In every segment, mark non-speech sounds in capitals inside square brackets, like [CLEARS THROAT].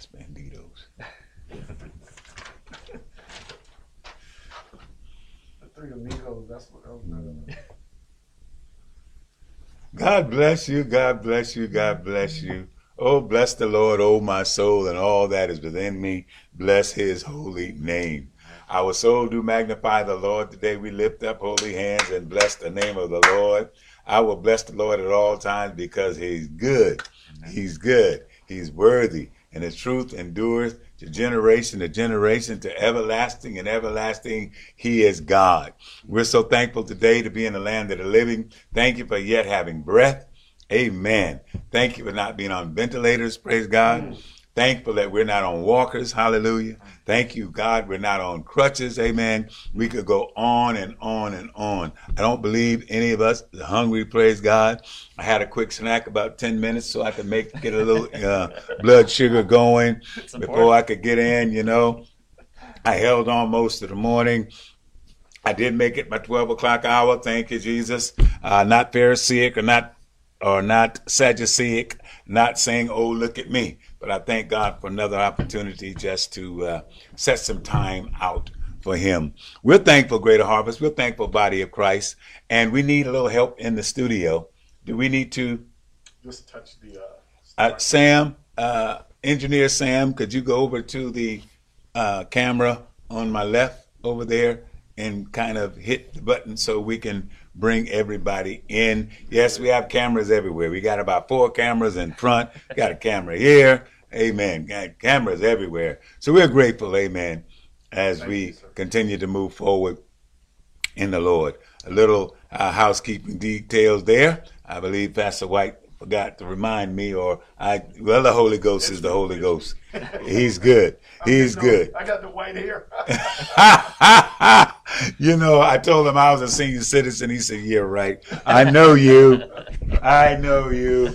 That's Banditos. The three amigos, that's what I was talking. God bless you. God bless you. God bless you. Oh, bless the Lord, oh my soul, and all that is within me. Bless his holy name. Our soul do magnify the Lord. Today we lift up holy hands and bless the name of the Lord. I will bless the Lord at all times because he's good. He's good. He's worthy. And the truth endures to generation to generation to everlasting and everlasting. He is God. We're so thankful today to be in the land of the living. Thank you for yet having breath. Amen. Thank you for not being on ventilators. Praise God. Thankful that we're not on walkers. Hallelujah. Thank you, God. We're not on crutches. Amen. We could go on and on and on. I don't believe any of us are hungry. Praise God. I had a quick snack about 10 minutes so I could make, get a little uh, blood sugar going before I could get in, you know. I held on most of the morning. I did make it my 12 o'clock hour. Thank you, Jesus. Uh, not Pharisaic or not, or not Sadduceic, not saying, oh, look at me. But I thank God for another opportunity just to uh, set some time out for Him. We're thankful, Greater Harvest. We're thankful, Body of Christ. And we need a little help in the studio. Do we need to? Just touch the. Uh, uh, Sam, uh, engineer Sam, could you go over to the uh, camera on my left over there and kind of hit the button so we can bring everybody in. Yes, we have cameras everywhere. We got about four cameras in front. Got a camera here. Amen. Got cameras everywhere. So we're grateful, amen, as Thank we you, continue to move forward in the Lord. A little uh, housekeeping details there. I believe Pastor White forgot to remind me, or I, well, the Holy Ghost is the Holy Ghost. He's good. He's good. I got the white hair. [LAUGHS] [LAUGHS] you know, I told him I was a senior citizen. He said, "Yeah, right. I know you. I know you.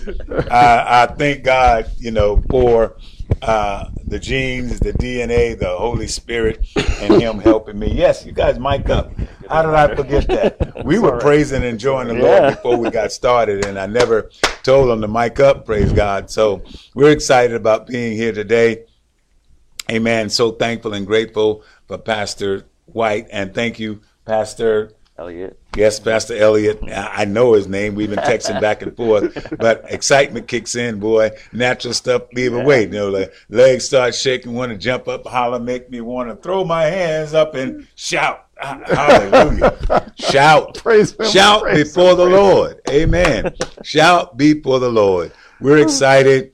I, I thank God, you know, for uh, the genes, the DNA, the Holy Spirit, and Him helping me. Yes, you guys mic up. How did I forget that? [LAUGHS] We were praising and enjoying the Lord Yeah. before we got started, and I never told them to mic up. Praise God. So we're excited about being here today. Amen. So thankful and grateful for Pastor White. And thank you, Pastor. Elliot. Yes, Pastor Elliot. I I know his name. We've been texting back and forth, but excitement kicks in, boy. Natural stuff leave away. You know, the legs start shaking, want to jump up, holler, make me want to throw my hands up and shout. Ah, hallelujah. Shout. Praise him, Shout praise before him, the praise Lord. Amen. Shout before the Lord. We're excited.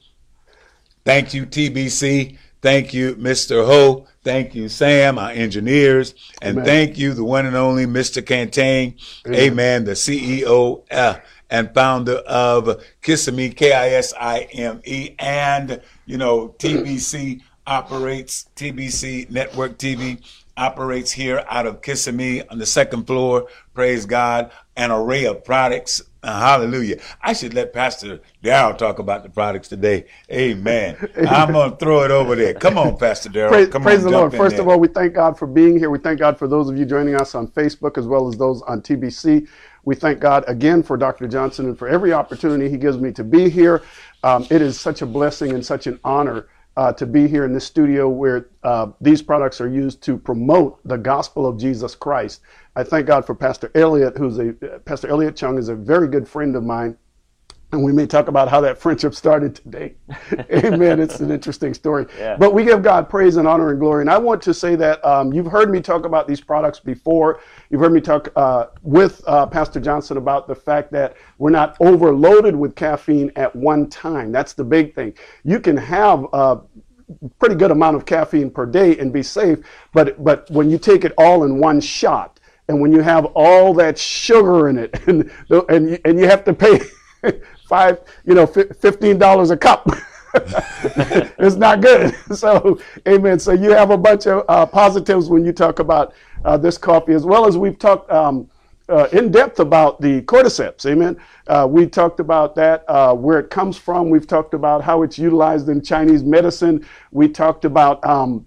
Thank you, TBC. Thank you, Mr. Ho. Thank you, Sam, our engineers. And Amen. thank you, the one and only Mr. Cantain. Amen. The CEO uh, and founder of Kissimmee, K-I-S-I-M-E. And, you know, TBC operates, TBC Network TV operates here out of Kissimmee on the second floor. Praise God. An array of products. Uh, hallelujah. I should let Pastor Darrell talk about the products today. Amen. [LAUGHS] I'm going to throw it over there. Come on, Pastor Darrell. Praise, Come praise on, the Lord. First there. of all, we thank God for being here. We thank God for those of you joining us on Facebook as well as those on TBC. We thank God again for Dr. Johnson and for every opportunity he gives me to be here. Um, it is such a blessing and such an honor uh, to be here in this studio where uh, these products are used to promote the gospel of Jesus Christ. I thank God for Pastor Elliott, who's a Pastor Elliott Chung is a very good friend of mine. And we may talk about how that [LAUGHS] friendship started today. [LAUGHS] Amen. It's an interesting story. Yeah. But we give God praise and honor and glory. And I want to say that um, you've heard me talk about these products before. You've heard me talk uh, with uh, Pastor Johnson about the fact that we're not overloaded with caffeine at one time. That's the big thing. You can have a pretty good amount of caffeine per day and be safe, but but when you take it all in one shot, and when you have all that sugar in it, [LAUGHS] and and and you have to pay [LAUGHS] five, you know, fifteen dollars a cup. [LAUGHS] it's not good. So, amen. So you have a bunch of uh, positives when you talk about uh, this coffee, as well as we've talked um, uh, in depth about the cordyceps. Amen. Uh, we talked about that, uh, where it comes from. We've talked about how it's utilized in Chinese medicine. We talked about um,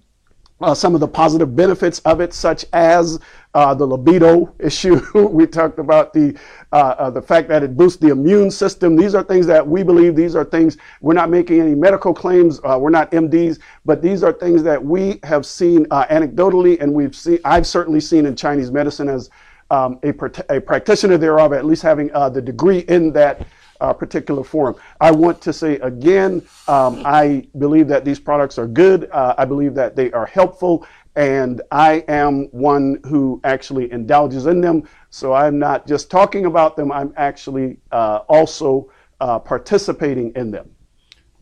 uh, some of the positive benefits of it, such as uh, the libido [LAUGHS] issue. we talked about the uh, the fact that it boosts the immune system. These are things that we believe. These are things we're not making any medical claims. We're not MDs, but these are things that we have seen anecdotally, and we've seen. I've certainly seen in Chinese medicine as um, a, a, practitioner thereof, at least having uh, the degree in that uh, particular forum. I want to say again, um, I believe that these products are good. Uh, I believe that they are helpful, and I am one who actually indulges in them. So I'm not just talking about them, I'm actually uh, also uh, participating in them.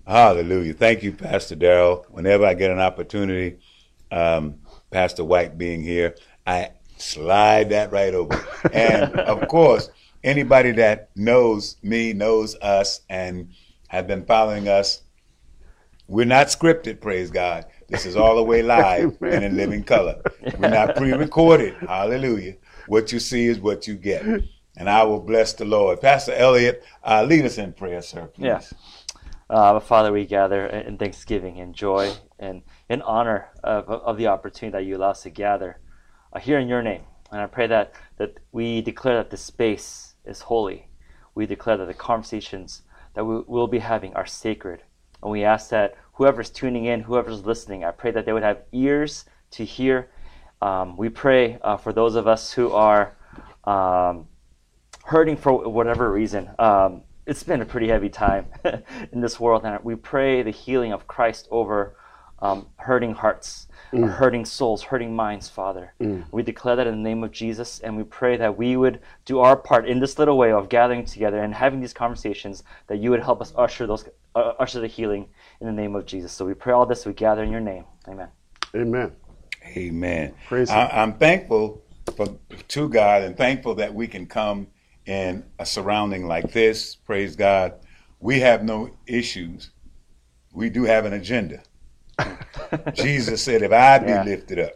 Hallelujah. Thank you, Pastor Darrell. Whenever I get an opportunity, um, Pastor White being here, I slide that right over. And [LAUGHS] of course, anybody that knows me knows us and have been following us. We're not scripted, praise God. This is all the way [LAUGHS] live and in living color. We're not pre-recorded. Hallelujah. What you see is what you get. And I will bless the Lord. Pastor Elliott, uh, lead us in prayer, sir. Please. Yes. Uh, Father, we gather in thanksgiving and joy and in honor of, of the opportunity that you allow us to gather here in your name. And I pray that, that we declare that this space is holy. We declare that the conversations that we will be having are sacred. And we ask that whoever's tuning in, whoever's listening, I pray that they would have ears to hear. Um, we pray uh, for those of us who are um, hurting for whatever reason. Um, it's been a pretty heavy time [LAUGHS] in this world, and we pray the healing of Christ over um, hurting hearts mm. hurting souls, hurting minds, Father. Mm. We declare that in the name of Jesus, and we pray that we would do our part in this little way of gathering together and having these conversations, that you would help us usher those uh, usher the healing in the name of Jesus. So we pray all this, we gather in your name. Amen. Amen. Amen. Praise I, am thankful for, to God and thankful that we can come in a surrounding like this. Praise God. We have no issues. We do have an agenda. [LAUGHS] Jesus said, if I be yeah. lifted up,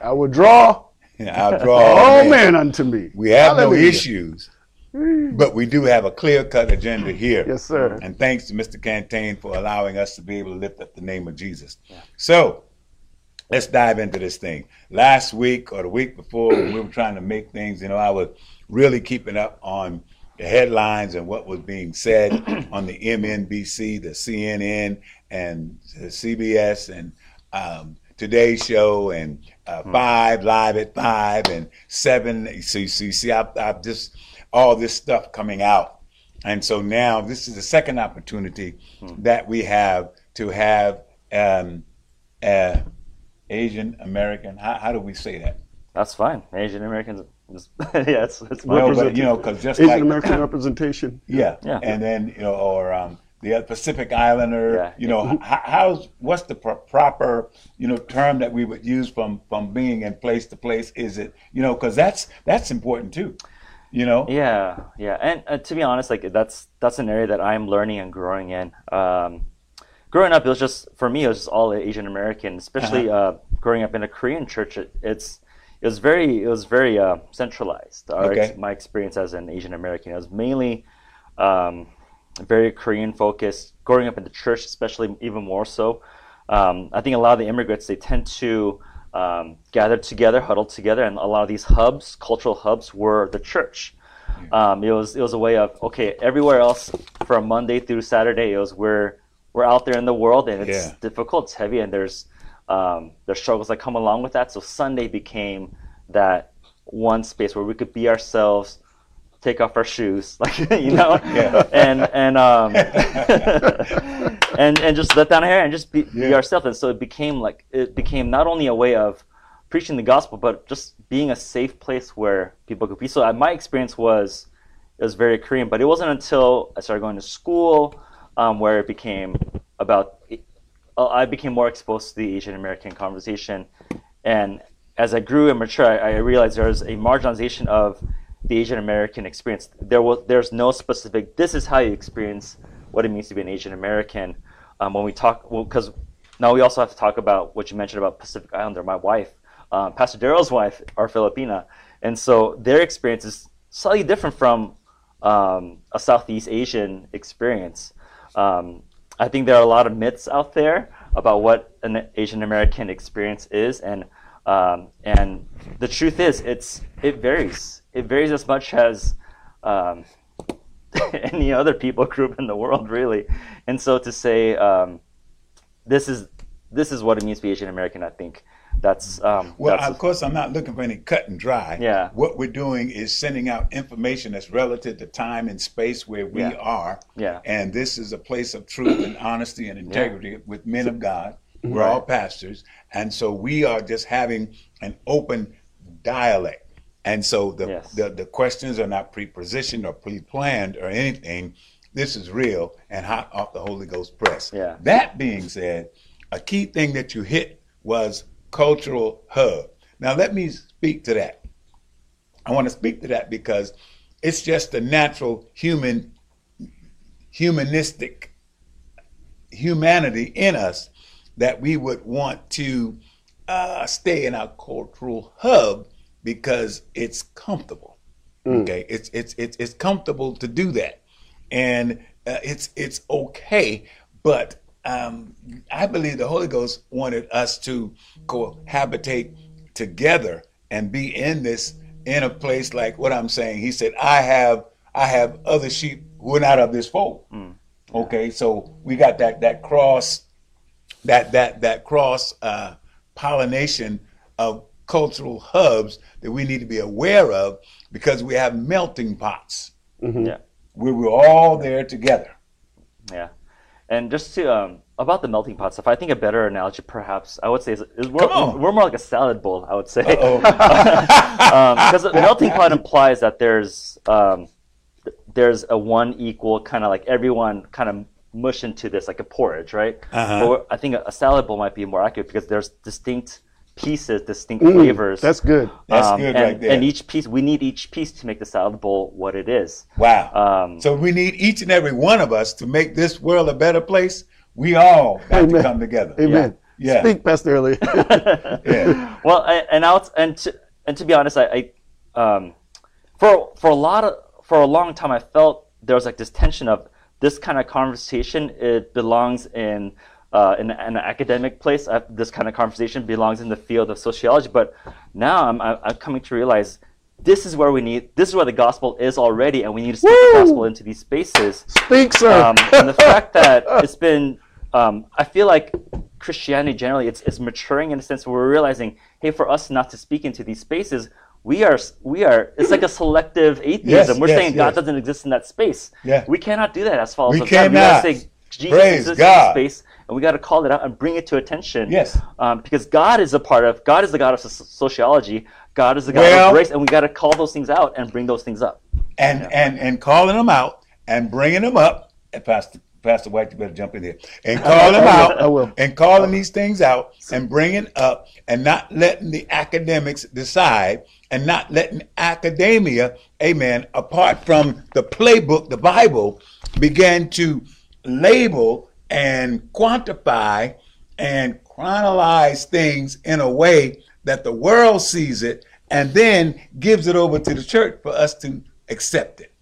I will draw. [LAUGHS] I'll draw all men. unto me. We have Hallelujah. no issues, but we do have a clear cut agenda here. Yes, sir. And thanks to Mr. Cantain for allowing us to be able to lift up the name of Jesus. Yeah. So, let's dive into this thing. Last week or the week before, when we were trying to make things, you know, I was really keeping up on the headlines and what was being said [CLEARS THROAT] on the MNBC, the CNN, and CBS, and um, Today's Show, and uh, hmm. Five Live at Five, and Seven. So you see, see I, I just all this stuff coming out, and so now this is the second opportunity hmm. that we have to have um, uh, Asian American. How, how do we say that? That's fine. Asian Americans [LAUGHS] yeah, it's, it's well, but you know, because just Asian like, American representation. Yeah, yeah, and then you know, or um, the Pacific Islander. Yeah. You know, how, how's what's the pro- proper you know term that we would use from from being in place to place? Is it you know because that's that's important too. You know. Yeah, yeah, and uh, to be honest, like that's that's an area that I'm learning and growing in. Um, growing up, it was just for me, it was just all Asian American, especially uh-huh. uh, growing up in a Korean church. It, it's it was very it was very uh, centralized. Our, okay. my experience as an Asian American it was mainly um, very Korean focused. Growing up in the church, especially even more so. Um, I think a lot of the immigrants they tend to um, gather together, huddle together, and a lot of these hubs, cultural hubs, were the church. Um, it was it was a way of okay, everywhere else from Monday through Saturday, it was we're we're out there in the world and it's yeah. difficult, it's heavy, and there's um, the struggles that come along with that. So Sunday became that one space where we could be ourselves, take off our shoes, [LAUGHS] like you [LAUGHS] know, yeah. and and um, [LAUGHS] and and just let down our hair and just be, yeah. be ourselves. And so it became like it became not only a way of preaching the gospel, but just being a safe place where people could be. So uh, my experience was it was very Korean, but it wasn't until I started going to school um, where it became about uh, I became more exposed to the Asian American conversation. And as I grew and matured, I, I realized there was a marginalization of the Asian American experience. There was there's no specific. This is how you experience what it means to be an Asian American. Um, when we talk, because well, now we also have to talk about what you mentioned about Pacific Islander. My wife, um, Pastor Daryl's wife, are Filipina, and so their experience is slightly different from um, a Southeast Asian experience. Um, I think there are a lot of myths out there about what an Asian American experience is, and um, and the truth is, it's it varies. It varies as much as um, [LAUGHS] any other people group in the world, really. And so to say um, this is this is what it means to be Asian American, I think that's um, Well, that's, of course, I'm not looking for any cut and dry. Yeah. What we're doing is sending out information that's relative to time and space where we Yeah. are. Yeah. And this is a place of truth and honesty and integrity with men of God. We're Right. all pastors. And so we are just having an open dialect. And so the, Yes. the, the questions are not pre-positioned or pre-planned or anything. This is real and hot off the Holy Ghost press. Yeah. That being said, a key thing that you hit was cultural hub. Now let me speak to that. I want to speak to that because it's just the natural human humanistic humanity in us that we would want to uh, stay in our cultural hub because it's comfortable. Okay, it's it's it's it's comfortable to do that, and uh, it's it's okay. But um, I believe the Holy Ghost wanted us to cohabitate together and be in this in a place like what I'm saying. He said, "I have I have other sheep who are not of this fold." Okay, so we got that that cross that that that cross uh, pollination of cultural hubs that we need to be aware of because we have melting pots yeah. where we're all there together. Yeah, and just to um, about the melting pot stuff, I think a better analogy, perhaps, I would say, is, is we're, we're more like a salad bowl. I would say, Uh-oh. [LAUGHS] because a melting pot implies that there's um, there's a one equal kind of like everyone kind of mush into this like a porridge, right? Uh-huh. But I think a, a salad bowl might be more accurate because there's distinct pieces, distinct Mm, flavors. That's good. That's um, good and, right there. And each piece, we need each piece to make the salad bowl what it is. wow. Um, so we need each and every one of us to make this world a better place. We all got to come together. Amen. Yeah. Speak, Pastor Elliot. [LAUGHS] Yeah. well, I, and out and to, and to be honest, I, I um, for for a lot of for a long time, I felt there was like this tension of this kind of conversation. It belongs in uh, in, in an academic place. Uh, this kind of conversation belongs in the field of sociology. But now I'm I'm coming to realize. This is where we need. This is where the gospel is already, and we need to speak the gospel into these spaces. Speak, sir. um, and the fact that [LAUGHS] it's been um, I feel like Christianity generally it's, it's maturing in a sense where we're realizing hey for us not to speak into these spaces we are we are it's like a selective [CLEARS THROAT] atheism Yes, we're yes, saying God yes. doesn't exist in that space Yeah. we cannot do that as followers We of God we cannot. say Jesus Praise exists God. in space and we got to call it out and bring it to attention Yes. um, because God is a part of God is the God of sociology God is the God Well- of grace and we got to call those things out and bring those things up and and and calling them out and bringing them up. And Pastor Pastor White, you better jump in here and [LAUGHS] call them out. I will. and calling these things out and bringing up and not letting the academics decide and not letting academia, amen, apart from the playbook, the Bible, began to label and quantify and chronologize things in a way that the world sees it and then gives it over to the church for us to accept it.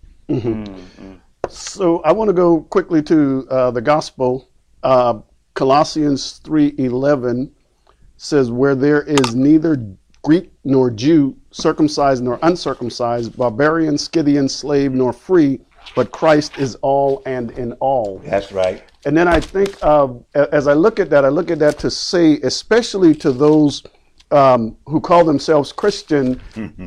So I want to go quickly to uh, the gospel. Uh, Colossians 3:11 says, "Where there is neither Greek nor Jew, circumcised nor uncircumcised, barbarian, Scythian, slave nor free, but Christ is all and in all." That's right. And then I think, uh, as I look at that, I look at that to say, especially to those um, who call themselves Christian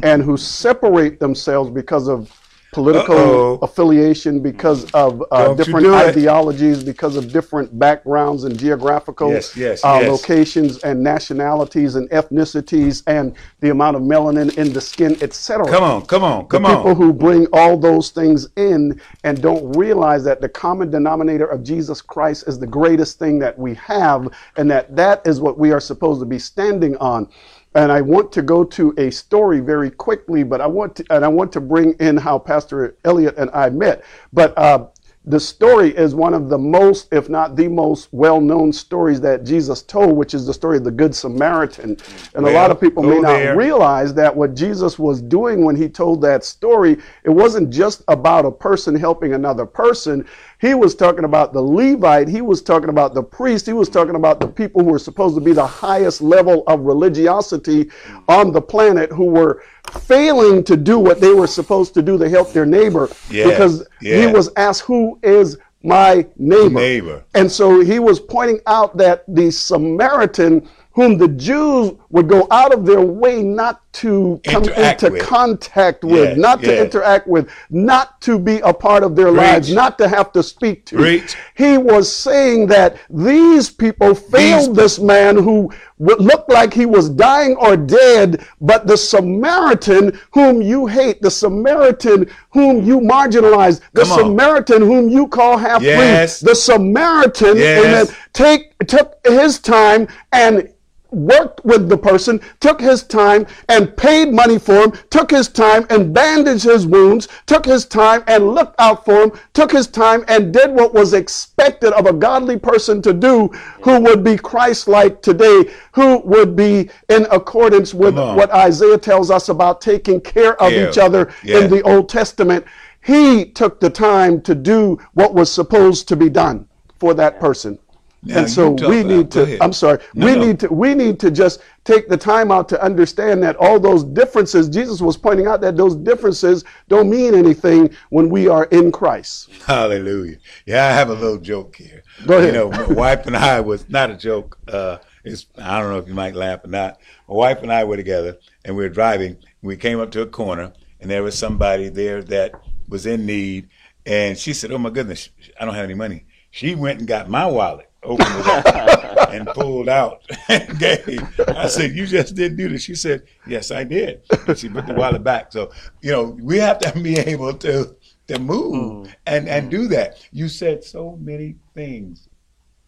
and who separate themselves because of political Uh-oh. affiliation, because of uh, different ideologies, because of different backgrounds and geographical Yes, yes, uh, yes. locations and nationalities and ethnicities and the amount of melanin in the skin, etc Come on, come on, come the people on. who bring all those things in and don't realize that the common denominator of Jesus Christ is the greatest thing that we have and that that is what we are supposed to be standing on. And I want to go to a story very quickly, but I want to, and I want to bring in how Pastor Elliot and I met. But uh, the story is one of the most, if not the most well-known stories that Jesus told, which is the story of the Good Samaritan. And a lot of people may not there. realize that what Jesus was doing when he told that story, it wasn't just about a person helping another person. He was talking about the Levite. He was talking about the priest. He was talking about the people who were supposed to be the highest level of religiosity on the planet who were failing to do what they were supposed to do to help their neighbor Yeah, because he was asked, Who is my neighbor? Neighbor. And so he was pointing out that the Samaritan, whom the Jews would go out of their way not to come Interact into with. contact with, Yes, not to interact with, not to be a part of their lives, not to have to speak to. Preach. He was saying that these people failed this man who looked like he was dying or dead, but the Samaritan whom you hate, the Samaritan whom you marginalize, the. Samaritan whom you call half Yes. breed, the Samaritan, Yes. take took his time and worked with the person, took his time and paid money for him, took his time and bandaged his wounds, took his time and looked out for him, took his time and did what was expected of a godly person to do who would be Christ like today, who would be in accordance with what Isaiah tells us about taking care of Care. each other Yeah. in the Old Testament. He took the time to do what was supposed to be done for that person. Now, and so we need to ahead. I'm sorry. No, we no. need to we need to just take the time out to understand that all those differences Jesus was pointing out that those differences don't mean anything when we are in Christ. [LAUGHS] Hallelujah. Yeah, I have a little joke here. Go ahead. You know, my [LAUGHS] wife and I was not a joke. Uh, it's, I don't know if you might laugh or not. My wife and I were together and we were driving. We came up to a corner and there was somebody there that was in need. And she said, Oh my goodness, I don't have any money. She went and got my wallet, opened it up, [LAUGHS] and pulled out [LAUGHS] and gave. I said, You just didn't do this. She said, Yes, I did. And she put the wallet back. So, you know, we have to be able to to move and and do that. You said so many things.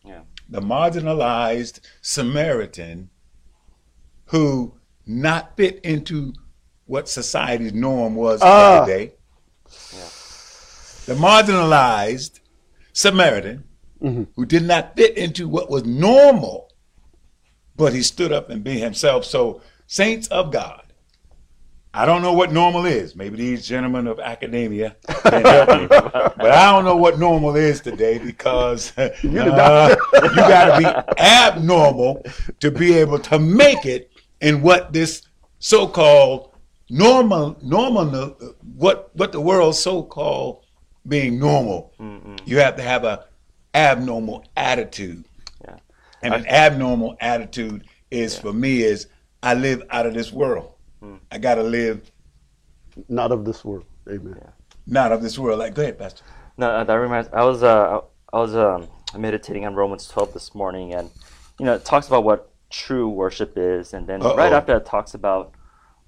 Yeah. The marginalized Samaritan who not fit into what society's norm was Ah. of the day. The marginalized Samaritan who did not fit into what was normal, but he stood up and be himself. So, saints of God, I don't know what normal is. Maybe these gentlemen of academia can help me. But I don't know what normal is today because [LAUGHS] uh, you got to be abnormal to be able to make it in what this so-called normal, normal, what what the world so-called being normal. You have to have a abnormal attitude, Yeah. and an abnormal attitude is for me is I live out of this world. I got to live Not of this world. Amen. not of this world. Like, go ahead, Pastor. No, uh, that reminds. I was uh, I was um, meditating on Romans 12 this morning, and you know, it talks about what true worship is, and then Uh-oh. right after that, it talks about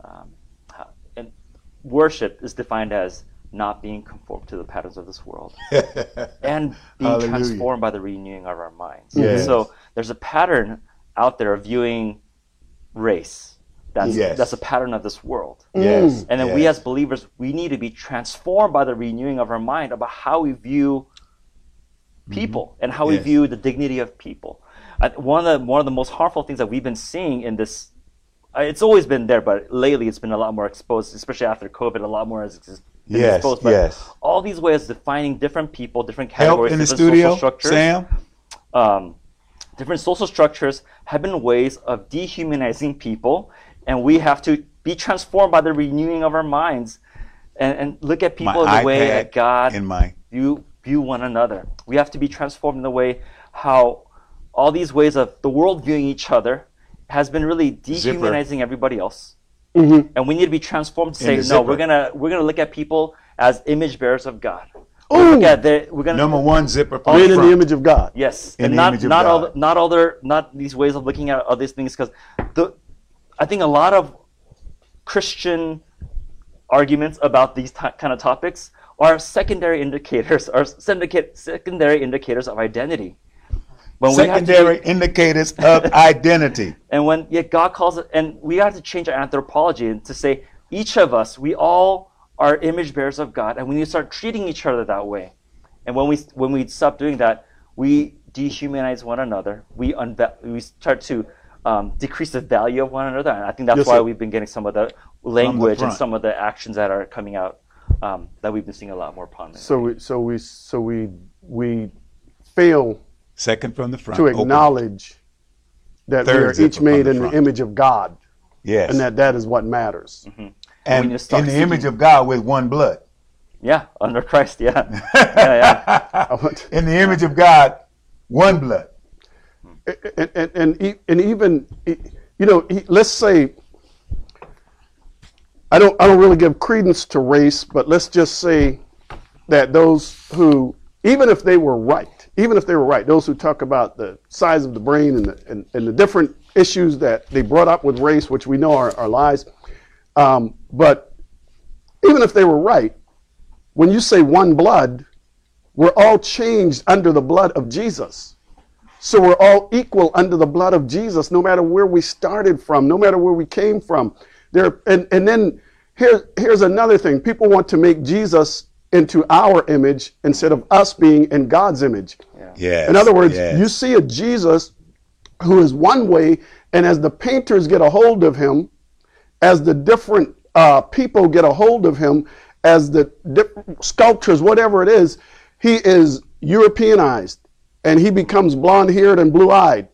um, how, and worship is defined as not being conformed to the patterns of this world [LAUGHS] and being Hallelujah. transformed by the renewing of our minds. Yes. So there's a pattern out there of viewing race. That's Yes. that's a pattern of this world. Yes. And then we as believers, we need to be transformed by the renewing of our mind about how we view people and how we view the dignity of people. I, one of the one of the most harmful things that we've been seeing in this, uh, it's always been there, but lately it's been a lot more exposed, especially after COVID. A lot more has Yes, exposed. But yes. all these ways of defining different people, different help categories, in the different studio, social structures Sam. um, different social structures have been ways of dehumanizing people, and we have to be transformed by the renewing of our minds and, and look at people My in the way that God in my view view one another. We have to be transformed in the way how all these ways of the world viewing each other has been really dehumanizing everybody else. Mhm. And we need to be transformed to say, no, we're gonna we're gonna look at people as image bearers of God. Ooh. We're, look at the, we're gonna number one zipper. from Made in front. the image of God. Yes, In and the not image of not all God. the, not other not these ways of looking at all these things because the I think a lot of Christian arguments about these t- kind of topics are secondary indicators [LAUGHS] are syndicate, secondary indicators of identity. When we have to- Secondary indicators of [LAUGHS] identity. and when yet God calls it, and we have to change our anthropology and to say each of us, we all are image bearers of God, and we need to start treating each other that way. And when we when we stop doing that, we dehumanize one another. We unva- we start to um, decrease the value of one another, and I think that's Yes, why sir. we've been getting some of the language and some of the actions that are coming out um, that we've been seeing a lot more prominently. So we so we so we we fail Second from the front. to Open. acknowledge that Third we are each made the in the image of God, Yes. and that that is what matters. Mm-hmm. When and you start in the image of God with one blood. Yeah, under Christ. Yeah. [LAUGHS] yeah, I want- [LAUGHS] in the image of God, one blood. and and and, and even you know let's say I don't I don't really give credence to race, but let's just say that those who even if they were right, even if they were right, those who talk about the size of the brain and the, and, and the different issues that they brought up with race, which we know are, are lies, um, but even if they were right, when you say one blood, we're all changed under the blood of Jesus. So we're all equal under the blood of Jesus, no matter where we started from, no matter where we came from. There, and, and then here, here's another thing. People want to make Jesus into our image instead of us being in God's image. Yes. In other words, yes. you see a Jesus who is one way, and as the painters get a hold of him, as the different uh, people get a hold of him, as the sculptures, whatever it is, he is Europeanized and he becomes blonde haired and blue eyed.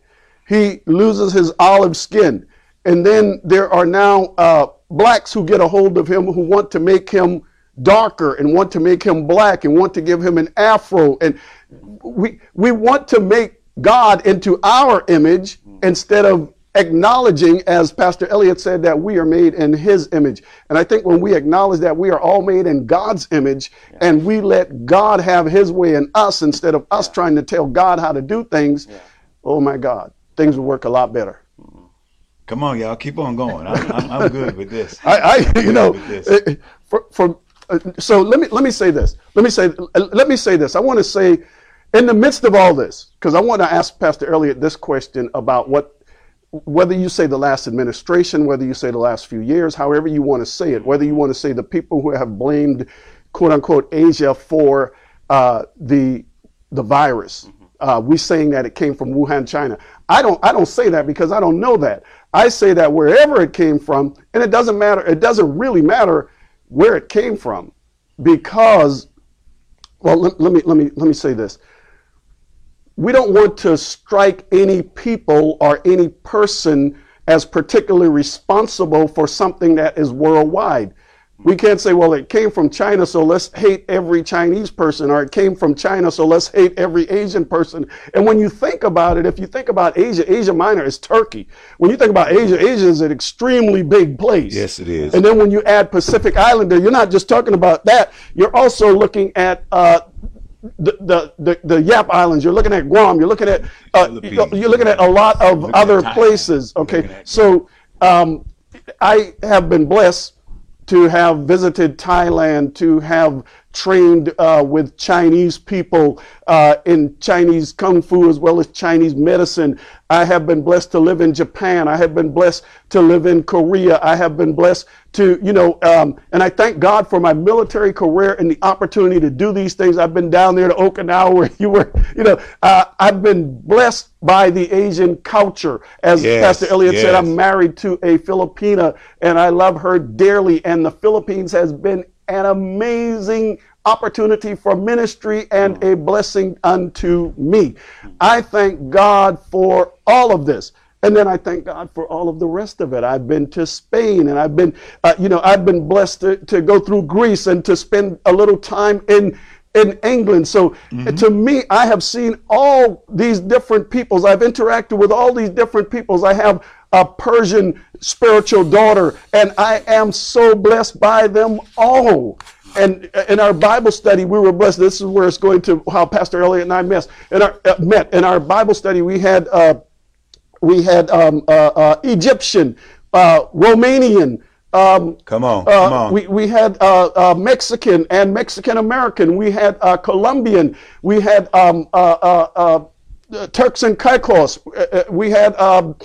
He loses his olive skin. And then there are now uh, blacks who get a hold of him who want to make him darker and want to make him black and want to give him an afro. And we, we want to make God into our image instead of acknowledging, as Pastor Elliott said, that we are made in his image. And I think when we acknowledge that we are all made in God's image and we let God have his way in us instead of us trying to tell God how to do things, oh my God, things will work a lot better. Come on, y'all, keep on going. I'm, I'm, I'm good with this. I, I you know, with this. for, for so let me let me say this. Let me say uh, let me say this. I want to say, in the midst of all this, because I want to ask Pastor Elliott this question about what whether you say the last administration, whether you say the last few years, however you want to say it, whether you want to say the people who have blamed, quote unquote, Asia for uh, the the virus. Uh, we saying that it came from Wuhan, China. I don't. I don't say that because I don't know that. I say that wherever it came from, and it doesn't matter. It doesn't really matter where it came from, because. Well, let, let me let me let me say this we don't want to strike any people or any person as particularly responsible for something that is worldwide. We can't say, well, it came from China, so let's hate every Chinese person, or it came from China, so let's hate every Asian person. And when you think about it, if you think about Asia, Asia Minor is Turkey. When you think about Asia, Asia is an extremely big place. Yes, it is. And then when you add Pacific Islander, you're not just talking about that. You're also looking at uh, the, the, the, the Yap Islands, you're looking at Guam, you're looking at uh, you're looking at a lot of other places. Okay, so um, I have been blessed to have visited Thailand, to have trained uh, with Chinese people uh, in Chinese kung fu as well as Chinese medicine. I have been blessed to live in Japan. I have been blessed to live in Korea. I have been blessed to, you know, um, and I thank God for my military career and the opportunity to do these things. I've been down there to Okinawa where you were, you know, uh, I've been blessed by the Asian culture. As Yes, Pastor Elliott said. I'm married to a Filipina and I love her dearly. And the Philippines has been an amazing opportunity for ministry and a blessing unto me. I thank God for all of this. And then I thank God for all of the rest of it. I've been to Spain and I've been, uh, you know, I've been blessed to, to go through Greece and to spend a little time in in England. So to me, I have seen all these different peoples. I've interacted with all these different peoples. I have a Persian spiritual daughter, and I am so blessed by them all. And in our Bible study, we were blessed. This is where it's going to how Pastor Elliott and I met. In our, uh, met in our Bible study, we had uh, we had um, uh, uh, Egyptian, uh, Romanian. Um, Come on, uh, come on. We, we had uh, uh, Mexican and Mexican American. We had uh, Colombian. We had um, uh, uh, uh, Turks and Caicos. We had um,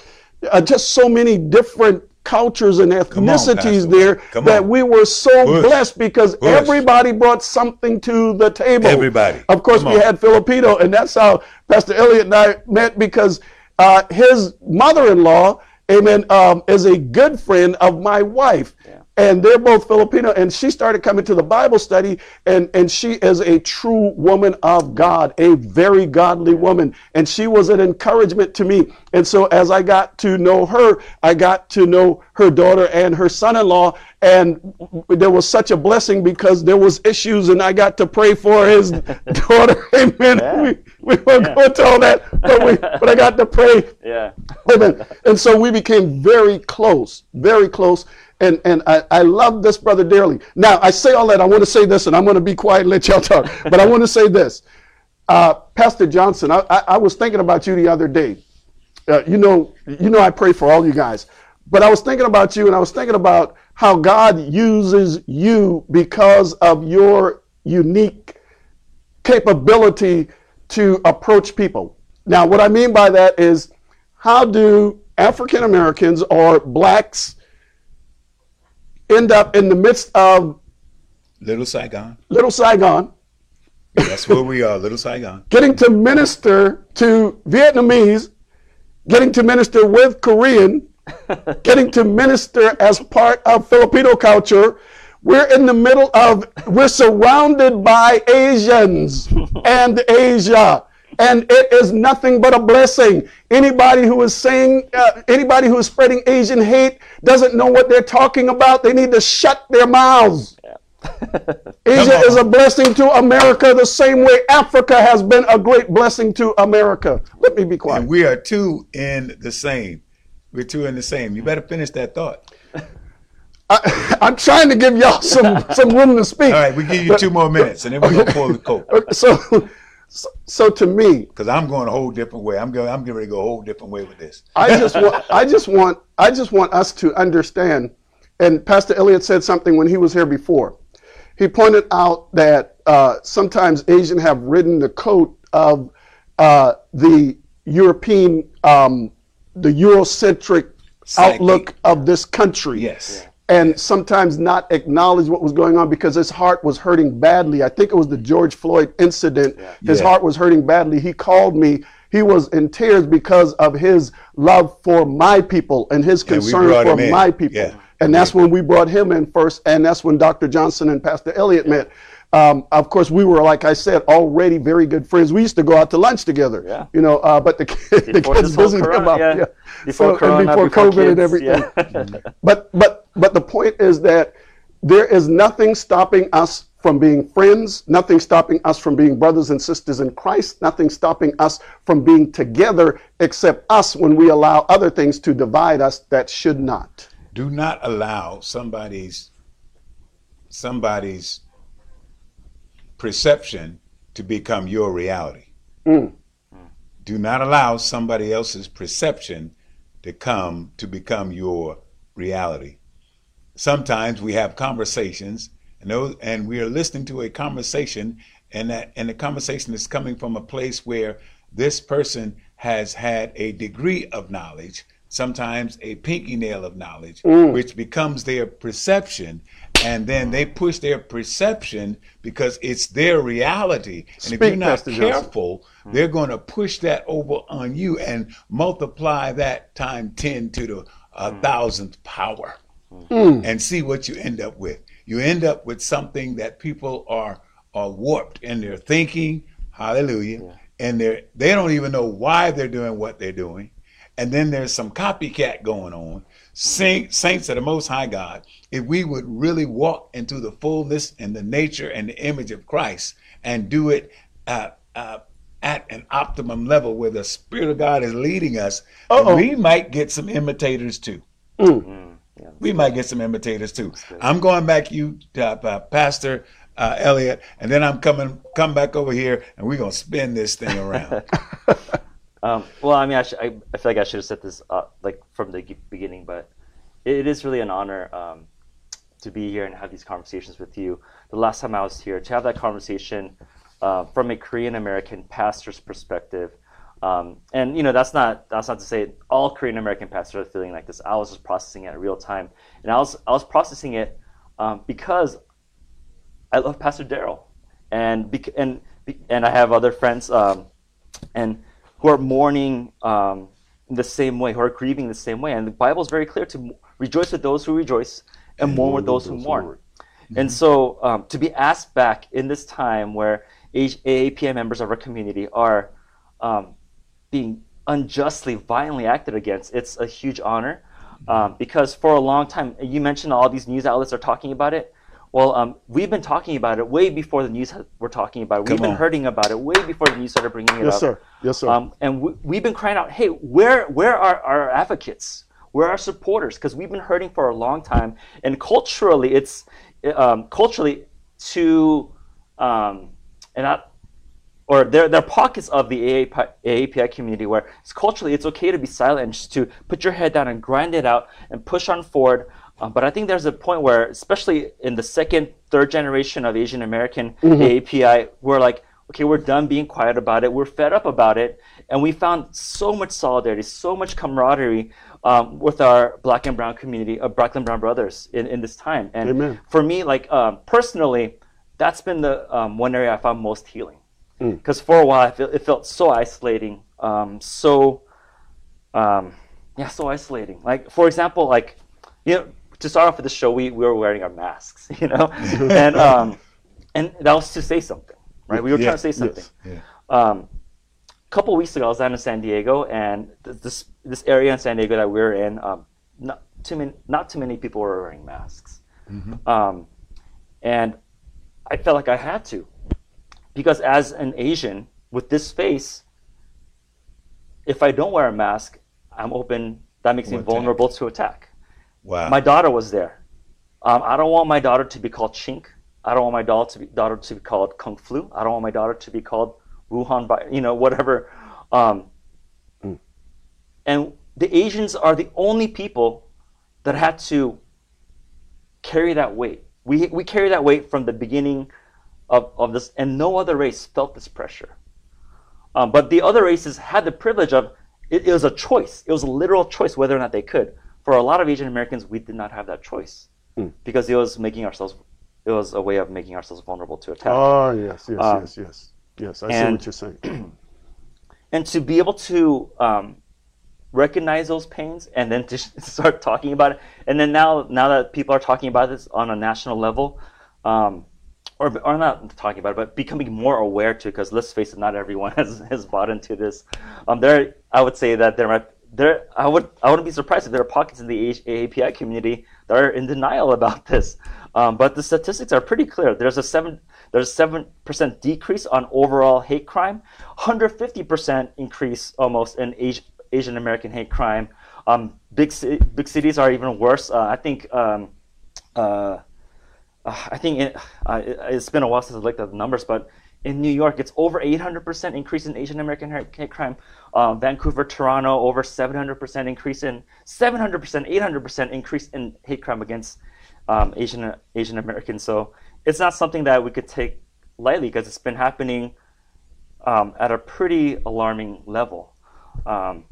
uh, just so many different cultures and ethnicities Pastor. there that we were so Push. blessed because Push. everybody brought something to the table. Everybody. Of course, Come we on. had Filipino, and that's how Pastor Elliott and I met because uh, his mother-in-law, amen, um, is a good friend of my wife. And they're both Filipino. And she started coming to the Bible study, and, and she is a true woman of God, a very godly woman. And she was an encouragement to me. And so as I got to know her, I got to know her daughter and her son-in-law. And there was such a blessing because there was issues, and I got to pray for his [LAUGHS] daughter. [LAUGHS] Amen. Yeah. We, we won't Yeah. go into all that, but, we, but I got to pray [LAUGHS] Yeah. Amen. And so we became very close, very close. And, and I, I love this brother dearly. Now, I say all that. I want to say this, and I'm going to be quiet and let y'all talk. [LAUGHS] But I want to say this. Uh, Pastor Johnson, I, I, I was thinking about you the other day. Uh, you know, you know, I pray for all you guys. But I was thinking about you, and I was thinking about how God uses you because of your unique capability to approach people. Now, what I mean by that is, how do African Americans or blacks end up in the midst of Little Saigon. Little Saigon, That's where we are, Little Saigon. getting to minister to Vietnamese, getting to minister with Korean, getting to minister as part of Filipino culture. We're in the middle of, we're surrounded by Asians and Asia. And it is nothing but a blessing. Anybody who is saying, uh, anybody who is spreading Asian hate doesn't know what they're talking about. They need to shut their mouths. [LAUGHS] Asia is a blessing to America the same way Africa has been a great blessing to America. Let me be quiet. And we are two in the same. We're two in the same. You better finish that thought. I, [LAUGHS] I'm trying to give y'all some, some room to speak. All right, we give you two more minutes, and then we're gonna pull the coat. [LAUGHS] So, so, so to me, Because I'm going a whole different way. I'm going. I'm getting ready to go a whole different way with this. I just want, I just want, I just want us to understand. And Pastor Elliott said something when he was here before. He pointed out that uh, sometimes Asian have ridden the coat of uh, the European, um, the Eurocentric Psyche. outlook of this country. Yes. And sometimes not acknowledge what was going on because his heart was hurting badly. I think it was the George Floyd incident. His Yeah. heart was hurting badly. He called me. He was in tears because of his love for my people and his concern brought for my people. Yeah. And that's when we brought him in first, and that's when Dr. Johnson and Pastor Elliott met. Um, of course, we were, like I said, already very good friends. We used to go out to lunch together. Yeah. You know, uh, but the, kid, [LAUGHS] the kids this whole busy them corona, up. yeah. Yeah. Before So- and before before COVID and everything. yeah. [LAUGHS] But but but the point is that there is nothing stopping us from being friends, nothing stopping us from being brothers and sisters in Christ, nothing stopping us from being together except us when we allow other things to divide us that should not. Do not allow somebody's somebody's perception to become your reality. Mm. Do not allow somebody else's perception to come to become your reality. Sometimes we have conversations and those, and we are listening to a conversation and that and the conversation is coming from a place where this person has had a degree of knowledge, sometimes a pinky nail of knowledge, which becomes their perception and then they push their perception because it's their reality. And if you're not Pastor Johnson. careful, they're going to push that over on you and multiply that time 10 to the uh, thousandth power and see what you end up with. You end up with something that people are are warped in their thinking. Hallelujah. And they they don't even know why they're doing what they're doing. And then there's some copycat going on. Saint, saints of the Most High God, if we would really walk into the fullness and the nature and the image of Christ and do it uh, uh, at an optimum level where the Spirit of God is leading us, Uh-oh. we might get some imitators too. We might get some imitators too. I'm going back you, uh, uh, Pastor uh, Elliot, and then I'm coming come back over here, and we're gonna spin this thing around. [LAUGHS] Um, well, I mean, I, sh- I, I feel like I should have set this up like from the beginning, but it, it is really an honor um, to be here and have these conversations with you. The last time I was here, to have that conversation uh, from a Korean American pastor's perspective, um, and you know, that's not that's not to say all Korean American pastors are feeling like this. I was just processing it in real time, and I was I was processing it um, because I love Pastor Daryl, and bec- and and I have other friends, um, and who are mourning um, in the same way, who are grieving the same way. And the Bible is very clear to rejoice with those who rejoice, and mourn with those who mourn. And so um, to be asked back in this time where AAPI members of our community are um, being unjustly, violently acted against, it's a huge honor. Um, because for a long time, you mentioned all these news outlets are talking about it. Well, um, we've been talking about it way before the news were talking about it. We've Come been on. hearing about it way before the news started bringing it Yes, up. sir. Yes, sir. Um, and we, we've been crying out, hey, where where are our advocates? Where are our supporters? Because we've been hurting for a long time, and culturally, it's um, culturally to um, and not or there, there are pockets of the AAPI, AAPI community where it's culturally it's okay to be silent and just to put your head down and grind it out and push on forward. Um, but I think there's a point where, especially in the second, third generation of Asian American AAPI, we're like, okay, we're done being quiet about it. We're fed up about it, and we found so much solidarity, so much camaraderie um, with our Black and Brown community, uh, Black and Brown brothers in, in this time. And Amen. for me, like um, personally, that's been the um, one area I found most healing because for a while I feel, it felt so isolating, um, so um, yeah, so isolating. Like for example, like you know, to start off with the show, we, we were wearing our masks, [LAUGHS] you know, [LAUGHS] and um, and that was to say something, right? We were Yeah, trying to say something. Yeah. Um, a couple weeks ago, I was down in San Diego, and th- this this area in San Diego that we were in, um, not too many not too many people were wearing masks, um, and I felt like I had to, because as an Asian with this face, if I don't wear a mask, I'm open. That makes me To vulnerable to attack. Wow. My daughter was there. Um, I don't want my daughter to be called chink. I don't want my daughter to be, daughter to be called kung flu. I don't want my daughter to be called Wuhan, vi- you know, whatever. Um, And the Asians are the only people that had to carry that weight. We, we carry that weight from the beginning of, of this, and no other race felt this pressure. Um, but the other races had the privilege of it, it was a choice. It was a literal choice whether or not they could. For a lot of Asian Americans, we did not have that choice because it was making ourselves. It was a way of making ourselves vulnerable to attack. Oh, yes, yes, Um, yes, yes. Yes, I see what you're saying. [CLEARS THROAT] and to be able to um, recognize those pains and then to [LAUGHS] start talking about it and then now now that people are talking about this on a national level um, or, or not talking about it but becoming more aware to because let's face it not everyone [LAUGHS] has, has bought into this um, there i would say that there might there i would i wouldn't be surprised if there are pockets in the AAPI community that are in denial about this um, but the statistics are pretty clear there's a seven there's a seven percent decrease on overall hate crime, 150 percent increase almost in Asian, American hate crime. Um, big big cities are even worse. Uh, I think um, uh, uh, I think it, uh, it, it's been a while since I looked at the numbers, but in New York, it's over 800 percent increase in Asian American hate crime. Um, Vancouver, Toronto, over 700 percent increase in 700 percent, 800 percent increase in hate crime against um, Asian Asian Americans. So it's not something that we could take lightly because it's been happening um, at a pretty alarming level. Um,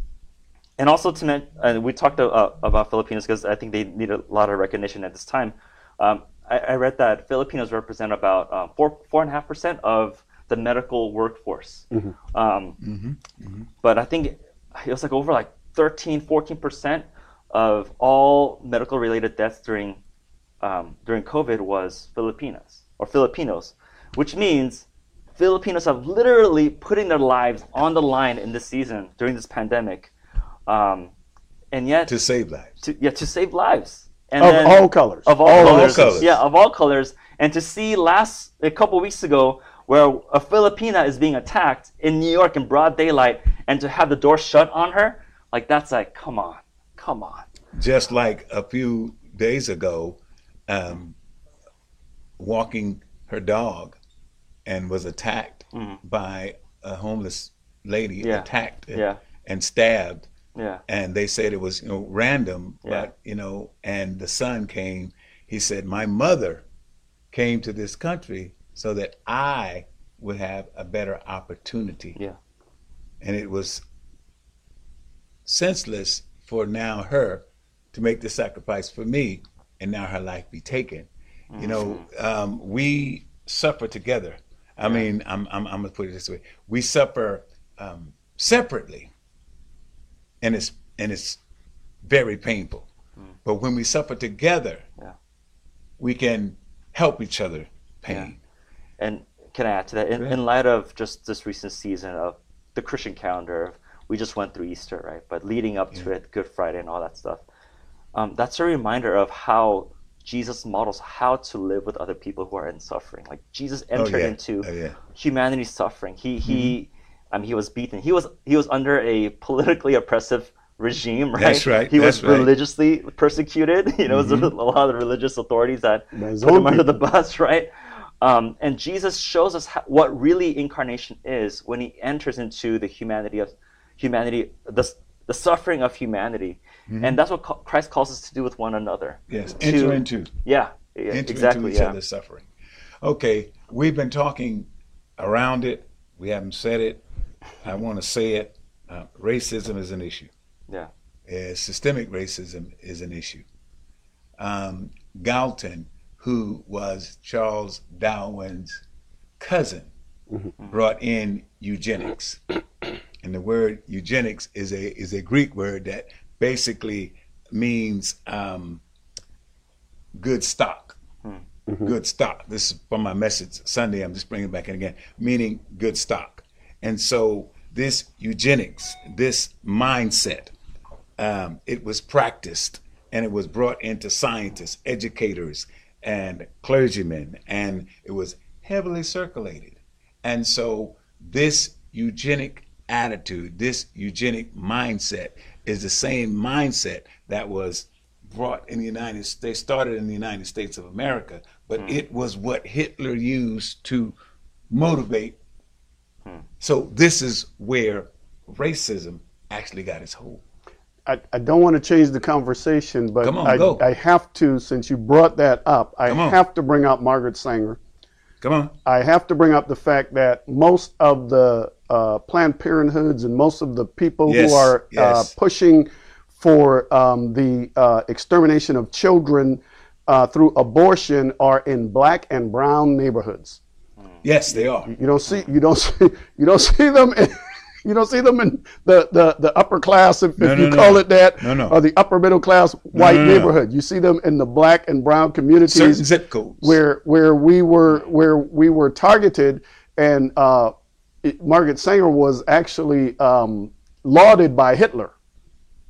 and also to and we talked uh, about Filipinos because I think they need a lot of recognition at this time. Um, I, I read that Filipinos represent about uh, four four and a half percent of the medical workforce. Um, But I think it was like over like 13, 14 percent of all medical related deaths during um, during COVID was Filipinas or Filipinos, which means Filipinos have literally putting their lives on the line in this season during this pandemic, um, and yet to save lives. to yeah to save lives and Of all colors. of all, All colors. colors. yeah of all colors and to see last a couple weeks ago where a Filipina is being attacked in New York in broad daylight and to have the door shut on her like that's like come on come on Just like a few days ago, um, walking her dog and was attacked by a homeless lady. Yeah. attacked Yeah. and stabbed. Yeah. And they said it was you know random Yeah. but you know and the son came he said my mother came to this country so that i would have a better opportunity. Yeah. and it was senseless for now her to make the sacrifice for me and now her life be taken. You know um, we suffer together. I mean I'm, I'm, I'm gonna put it this way. We suffer um, separately and it's and it's very painful. But when we suffer together, Yeah. we can help each other pain. And can I add to that? In, in light of just this recent season of the Christian calendar, we just went through Easter, right? But leading up to it, Good Friday and all that stuff, um, that's a reminder of how Jesus models how to live with other people who are in suffering. Like Jesus Oh, entered yeah. into Oh, yeah. humanity's suffering. He he, I mean, he was beaten. He was he was under a politically oppressive regime, right? That's right, He was right. religiously persecuted. [LAUGHS] You know, it was a lot of the religious authorities that By his put him under the bus, [LAUGHS] right? Um, and Jesus shows us how, what really incarnation is when he enters into the humanity of humanity, the the suffering of humanity, Mm-hmm. and that's what ca- Christ calls us to do with one another. Yes. To- Enter into Yeah, yeah, enter exactly. into each Yeah. other's suffering. Okay, we've been talking around it. We haven't said it. I want to say it. Uh, racism is an issue. Yeah. Uh, systemic racism is an issue. Um, Galton, who was Charles Darwin's cousin, brought in eugenics, and the word eugenics is a is a Greek word that basically means um, good stock. Good stock. This is from my message Sunday. I'm just bringing it back in again, meaning good stock. And so this eugenics, this mindset, um, it was practiced and it was brought into scientists, educators, and clergymen, and it was heavily circulated. And so this eugenic attitude, this eugenic mindset is the same mindset that was brought in the United States, they started in the United States of America, but it was what Hitler used to motivate. So this is where racism actually got its hold. I, I don't want to change the conversation, but on, I. I have to, since you brought that up, I have to bring up Margaret Sanger. Come on. I have to bring up the fact that most of the uh, Planned Parenthoods and most of the people Yes, who are yes. uh, pushing for um, the uh, extermination of children uh, through abortion are in black and brown neighborhoods. Yes, they are. You don't see you don't [LAUGHS] see you don't see them in, [LAUGHS] you don't see them in the, the, the upper class if, No, if no, you no. call it that No, no. or the upper middle class white neighborhood. You see them in the black and brown communities Certain zip codes. where where we were where we were targeted and uh, it- Margaret Sanger was actually um, lauded by Hitler.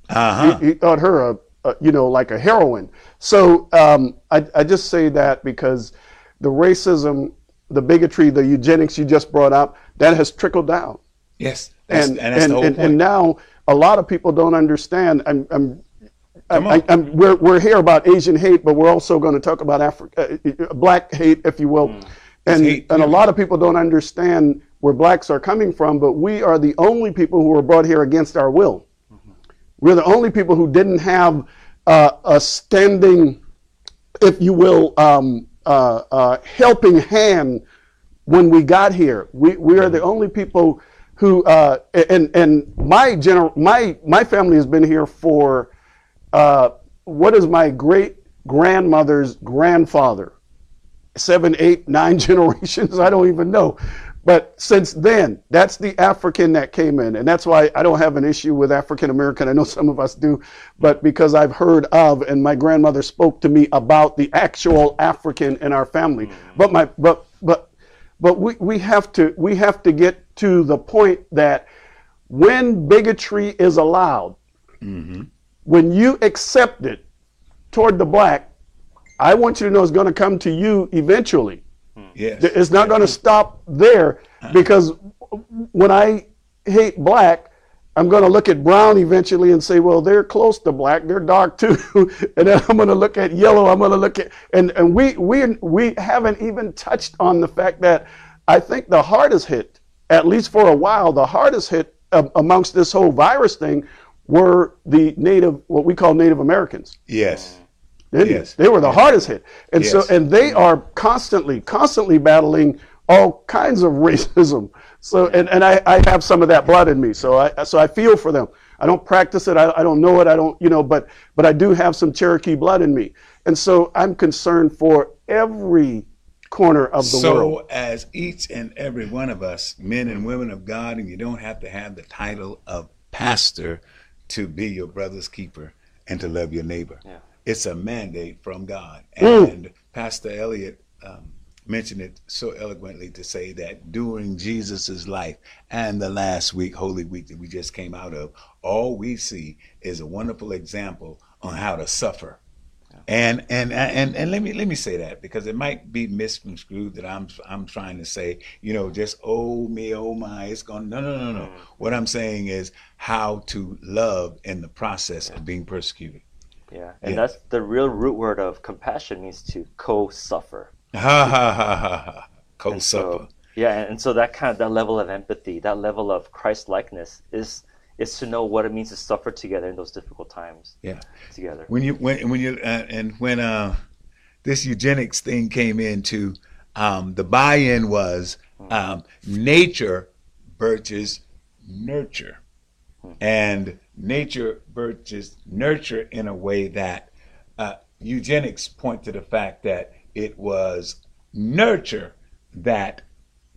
Uh-huh. He thought her a, a you know like a heroine. So um, I, I just say that because the racism, the bigotry, the eugenics you just brought up, that has trickled down Yes. And and, and, and, now a lot of people don't understand. I'm, I'm, I. I'm, we're, we're here about Asian hate, but we're also going to talk about Africa, uh, black hate, if you will. And, hate, and a lot of people don't understand where blacks are coming from, but we are the only people who were brought here against our will. We're the only people who didn't have uh, a standing, if you will, um, uh, uh, helping hand when we got here. We, we are the only people who, uh, and, and my, gener- my, my family has been here for uh, what is my great grandmother's grandfather? Seven, eight, nine [LAUGHS] generations? I don't even know. But since then, that's the African that came in. And that's why I don't have an issue with African American. I know some of us do, but because I've heard of and my grandmother spoke to me about the actual African in our family. Mm-hmm. But my, but, but, but we, we have to, we have to get to the point that when bigotry is allowed, mm-hmm. when you accept it toward the black, I want you to know it's going to come to you eventually. Yes. It's not going to stop there because when I hate black, I'm going to look at brown eventually and say, well, they're close to black, they're dark [LAUGHS] too, and then I'm going to look at yellow. I'm going to look at and and we we we haven't even touched on the fact that I think the hardest hit, at least for a while, the hardest hit amongst this whole virus thing were the native, what we call Native Americans. yes. The Indians. Yes. They were the hardest hit. And so Yes. and they mm-hmm. are constantly, constantly battling all kinds of [LAUGHS] racism. So and, and I, I have some of that blood in me. So I so I feel for them. I don't practice it, I, I don't know it, I don't, you know, but but I do have some Cherokee blood in me. And so I'm concerned for every corner of the so world. So, as each and every one of us, men and women of God, and you don't have to have the title of pastor to be your brother's keeper and to love your neighbor. Yeah. It's a mandate from God. And Pastor Elliott um, mentioned it so eloquently to say that during Jesus's life and the last week, Holy Week that we just came out of, all we see is a wonderful example on how to suffer. And, and and and let me let me say that because it might be misconstrued that I'm I'm trying to say you know just oh me oh my it's gone. No no no no. What I'm saying is how to love in the process of being persecuted Yeah, and Yeah. that's the real root word of compassion means to co-suffer. ha ha ha ha ha Co-suffer. so, yeah, and, so that kind of that level of empathy, that level of Christ likeness, is is to know what it means to suffer together in those difficult times yeah together. when you when when you uh, and when uh this eugenics thing came into um the buy-in was um nature versus nurture and nature versus nurture in a way that uh, eugenics point to the fact that it was nurture that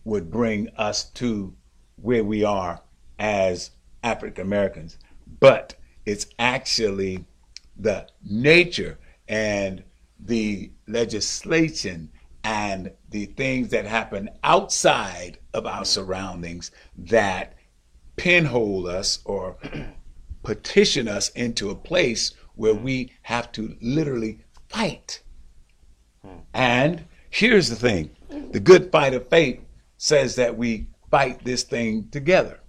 would bring us to where we are as African Americans, but it's actually the nature and the legislation and the things that happen outside of our surroundings that pinhole us or [CLEARS THROAT] petition us into a place where we have to literally fight. And here's the thing the good fight of faith says that we fight this thing together.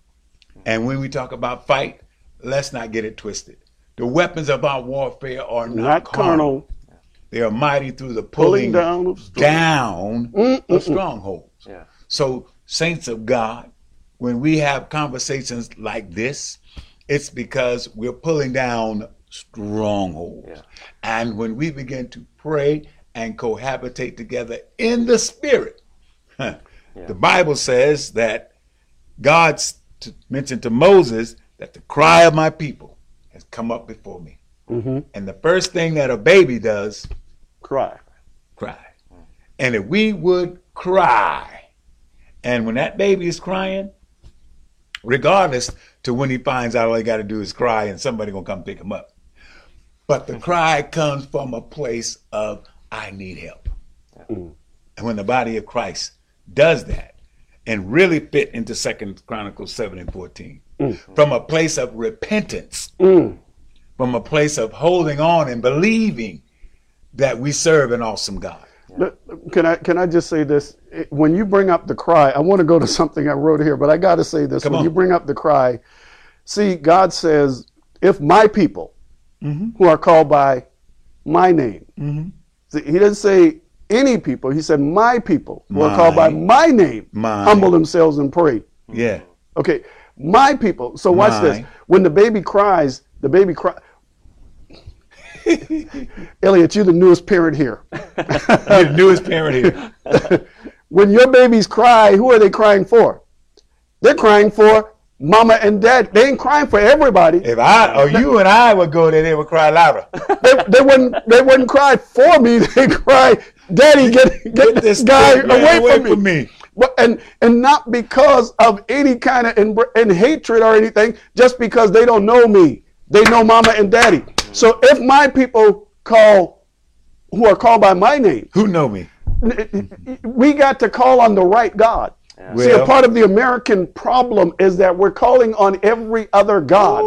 And when we talk about fight, let's not get it twisted. The weapons of our warfare are not, Not carnal, They are mighty through the pulling pulling, down of strong- down of strongholds. Yeah. So, saints of God, when we have conversations like this, it's because we're pulling down strongholds. Yeah. And when we begin to pray and cohabitate together in the spirit, huh, [LAUGHS] the Bible says that God's t- mentioned to Moses that the cry of my people has come up before me. Mhm. And the first thing that a baby does Cry. cry. And if we would cry, and when that baby is crying, regardless to when he finds out all he got to do is cry and somebody gonna come pick him up. But the cry comes from a place of I need help. Mm. And when the body of Christ does that and really fit into Second Chronicles 7 and 14, from a place of repentance, Mm. from a place of holding on and believing that we serve an awesome God. Can I can I just say this? When you bring up the cry, I want to go to something I wrote here, but I got to say this. Come when on. you bring up the cry, see, God says, "If my people, Mhm. who are called by my name," Mhm. See, he doesn't say any people. He said, "My people, who are called by my name, Mine. humble themselves and pray." Yeah. Okay, my people. So watch this. When the baby cries, the baby cry. [LAUGHS] Elliot, you're the newest parent here. [LAUGHS] You're the newest parent here. [LAUGHS] when your babies cry, who are they crying for? They're crying for mama and dad. They ain't crying for everybody. If I or you and I would go there, they would cry louder. They, they wouldn't. They wouldn't cry for me. They cry, "Daddy, get get this guy man away, from, me. But, and and not because of any kind of in, in hatred or anything, just because they don't know me. They know mama and daddy. So if my people call, who are called by my name, Who know me? we got to call on the right God. See, a part of the American problem is that we're calling on every other God.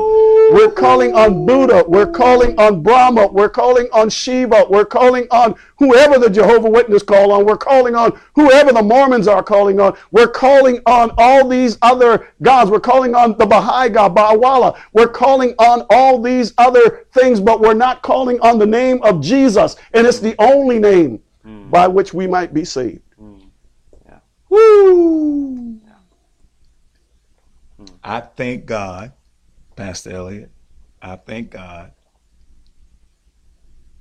We're calling on Buddha. We're calling on Brahma. We're calling on Shiva. We're calling on whoever the Jehovah Witness call on. We're calling on whoever the Mormons are calling on. We're calling on all these other gods. We're calling on the Baha'i God, Baha'u'llah. We're calling on all these other things, but we're not calling on the name of Jesus. And it's the only name by which we might be saved. Woo! I thank God, Pastor Elliott. I thank God.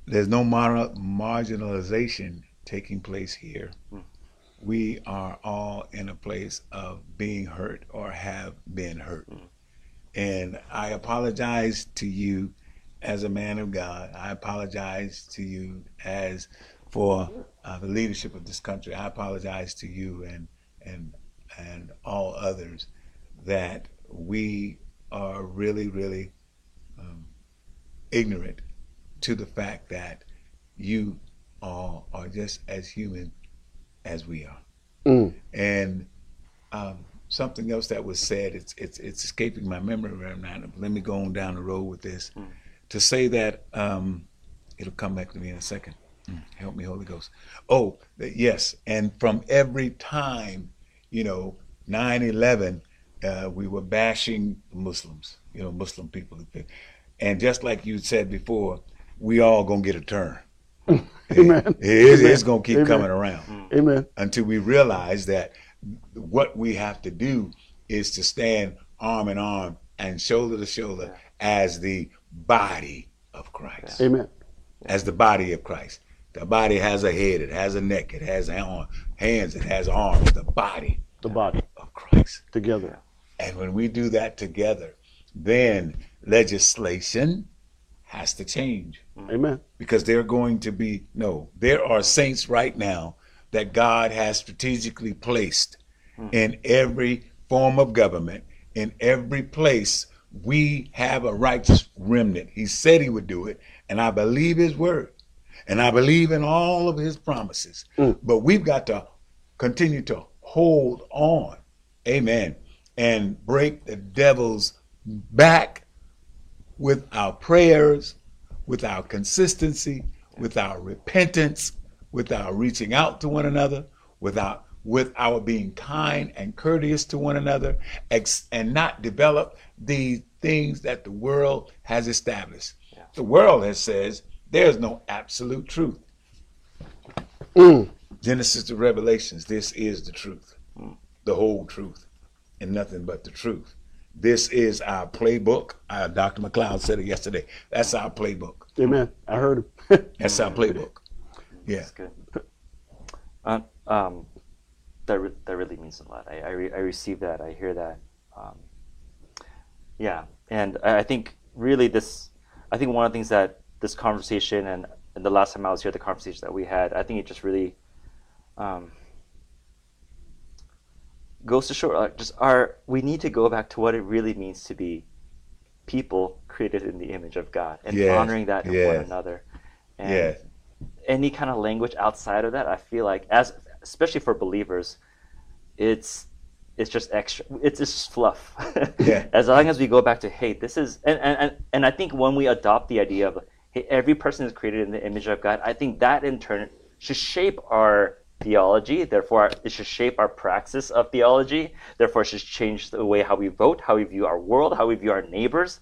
There's no mar- marginalization taking place here. We are all in a place of being hurt or have been hurt. And I apologize to you as a man of God. I apologize to you as for uh, the leadership of this country. I apologize to you and and and all others that we are really really um, ignorant to the fact that you are, are just as human as we are. Mm. And um, something else that was said, it's, it's, it's escaping my memory right now. Let me go on down the road with this. To say that, um, it'll come back to me in a second. Mm, Help me, Holy Ghost. Oh, yes. And from every time, you know, 9 11, uh, we were bashing Muslims, you know, Muslim people. And just like you said before, we all gonna get a turn. [LAUGHS] Amen. It is, Amen. it's gonna keep Amen. coming around Amen. until we realize that what we have to do is to stand arm in arm and shoulder to shoulder as the body of Christ. Amen. As the body of Christ. The body has a head, it has a neck, it has hands, it has arms. The body The body of Christ. together. And when we do that together, then legislation has to change Amen. because they're going to be no there are saints right now that god has strategically placed hmm. in every form of government in every place we have a righteous remnant he said he would do it and i believe his word and i believe in all of his promises. Mm. But we've got to continue to hold on. Amen. And break the devil's back with our prayers, with our consistency, with our repentance, with our reaching out to one another, without with our being kind and courteous to one another, ex- and not develop the things that the world has established. The world has says there's no absolute truth. Genesis to Revelations, this is the truth, the whole truth, and nothing but the truth. This is our playbook. Uh, Dr. McLeod said it yesterday. That's our playbook. Amen. I heard him. [LAUGHS] That's our playbook. Yeah. That's good. Uh, um, that re- that really means a lot. I I, re- I receive that. I hear that. Um, yeah, and I I think really this. I think one of the things that this conversation and, and the last time I was here, the conversation that we had, I think it just really um, goes to show uh, just our we need to go back to what it really means to be people created in the image of God and Yes, honoring that in one yes. another. And Yes. any kind of language outside of that, I feel like as especially for believers, it's it's just extra. It's just fluff. Yeah. [LAUGHS] as long as we go back to hey, this is and, and and and I think when we adopt the idea of every person is created in the image of God, I think that in turn should shape our theology. Therefore, it should shape our praxis of theology. Therefore, it should change the way how we vote, how we view our world, how we view our neighbors,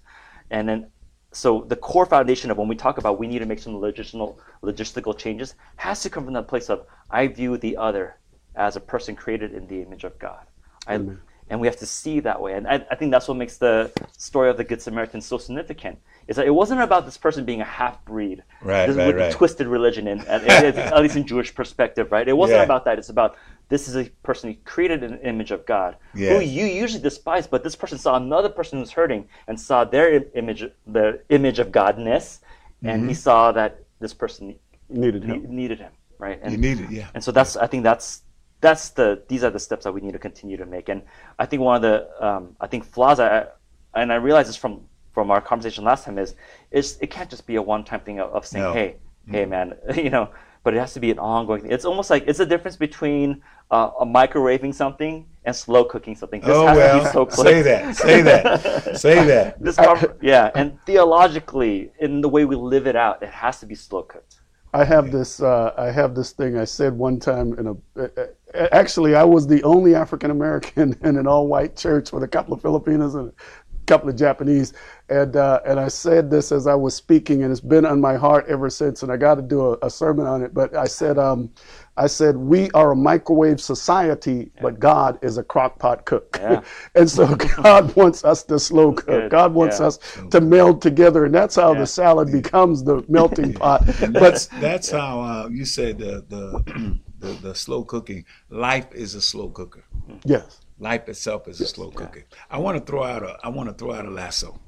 and then so the core foundation of when we talk about we need to make some logistical logistical changes has to come from that place of I view the other as a person created in the image of God. I, and we have to see that way. And I, I think that's what makes the story of the Good Samaritan so significant. Is that it wasn't about this person being a half breed, Right, this, right, with right. twisted religion, and [LAUGHS] at, at, least in Jewish perspective, right? It wasn't Yeah. about that. It's about this is a person who created an image of God, Yeah. who you usually despise, but this person saw another person who's hurting and saw their image, the image of Godness, and Mm-hmm. he saw that this person Needed ne- him. needed him, right? And, You need it, yeah. and so that's I think that's that's the these are the steps that we need to continue to make. And I think one of the um, I think flaws I and I realize this from from our conversation last time is is it can't just be a one time thing of, of saying No. hey hey man [LAUGHS] you know but it has to be an ongoing thing. It's almost like it's a difference between uh, a microwaving something and slow cooking something. This Oh has to well, be so [LAUGHS] say that, say that, [LAUGHS] say that. This yeah, and theologically, in the way we live it out, it has to be slow cooked. I have this. Uh, I have this thing I said one time in a. Actually, I was the only African American [LAUGHS] in an all-white church with a couple of Filipinos and a couple of Japanese, and uh, and I said this as I was speaking, and it's been on my heart ever since. And I got to do a, a sermon on it. But I said, um, I said we are a microwave society, but God is a crock pot cook, Yeah. [LAUGHS] and so God wants us to slow cook. good. God wants Yeah. us to meld together, and that's how Yeah. the salad becomes the melting [LAUGHS] pot. But that's that's how uh, you said the the, [CLEARS THROAT] the the slow cooking. Life is a slow cooker. yes. Life itself is a slow cooker. I want to throw out a I want to throw out a lasso,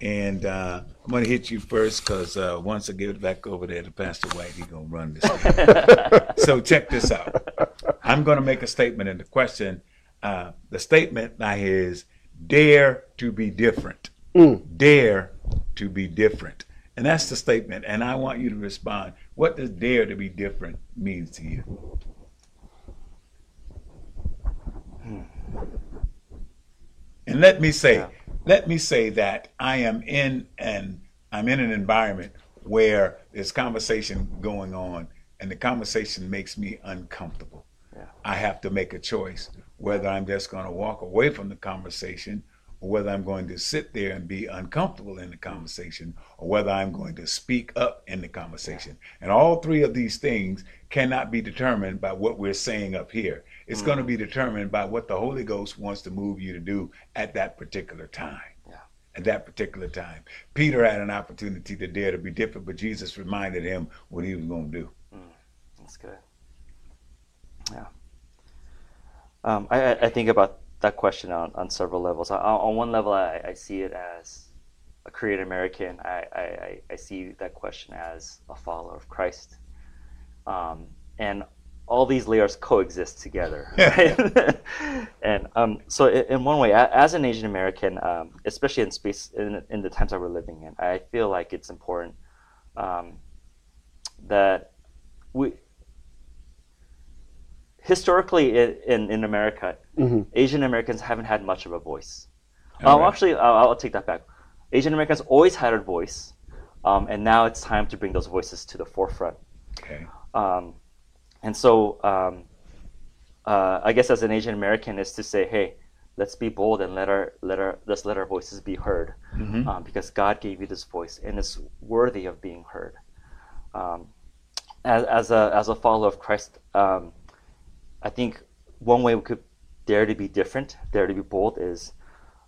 and uh, I'm going to hit you first because uh, once I give it back over there to Pastor White, he's going to run this. [LAUGHS] so check this out. I'm going to make a statement, and the question, uh, the statement now is dare to be different. Dare to be different. And that's the statement. And I want you to respond What does dare to be different means to you? And let me say. Let me say that I am in an I'm in an environment where there's conversation going on, and the conversation makes me uncomfortable. Yeah. I have to make a choice whether I'm just going to walk away from the conversation or whether I'm going to sit there and be uncomfortable in the conversation or whether I'm going to speak up in the conversation. And all three of these things cannot be determined by what we're saying up here. It's going to be determined by what the Holy Ghost wants to move you to do at that particular time. Yeah. At that particular time. Peter had an opportunity to dare to be different, but Jesus reminded him what he was going to do. That's good. Yeah. Um, I, I- think about that question on, on several levels. On, on one level, I, I see it as a Korean American. I, I, I- I see that question as a follower of Christ. Um, and all these layers coexist together. Right? [LAUGHS] and um, so, in, one way, as an Asian American, um, especially in space in, in the times that we're living in, I feel like it's important um, that we historically in, in, America, Mhm. Asian Americans haven't had much of a voice. All Um, right. Actually, I'll, I'll take that back. Asian Americans always had a voice, um, and now it's time to bring those voices to the forefront. Okay. Um, and so, um, uh, I guess as an Asian American is to say, hey, let's be bold and let our let our let's let our voices be heard, Mhm. um, because God gave you this voice and it's worthy of being heard. Um, as, as a as a follower of Christ, um, I think one way we could dare to be different, dare to be bold, is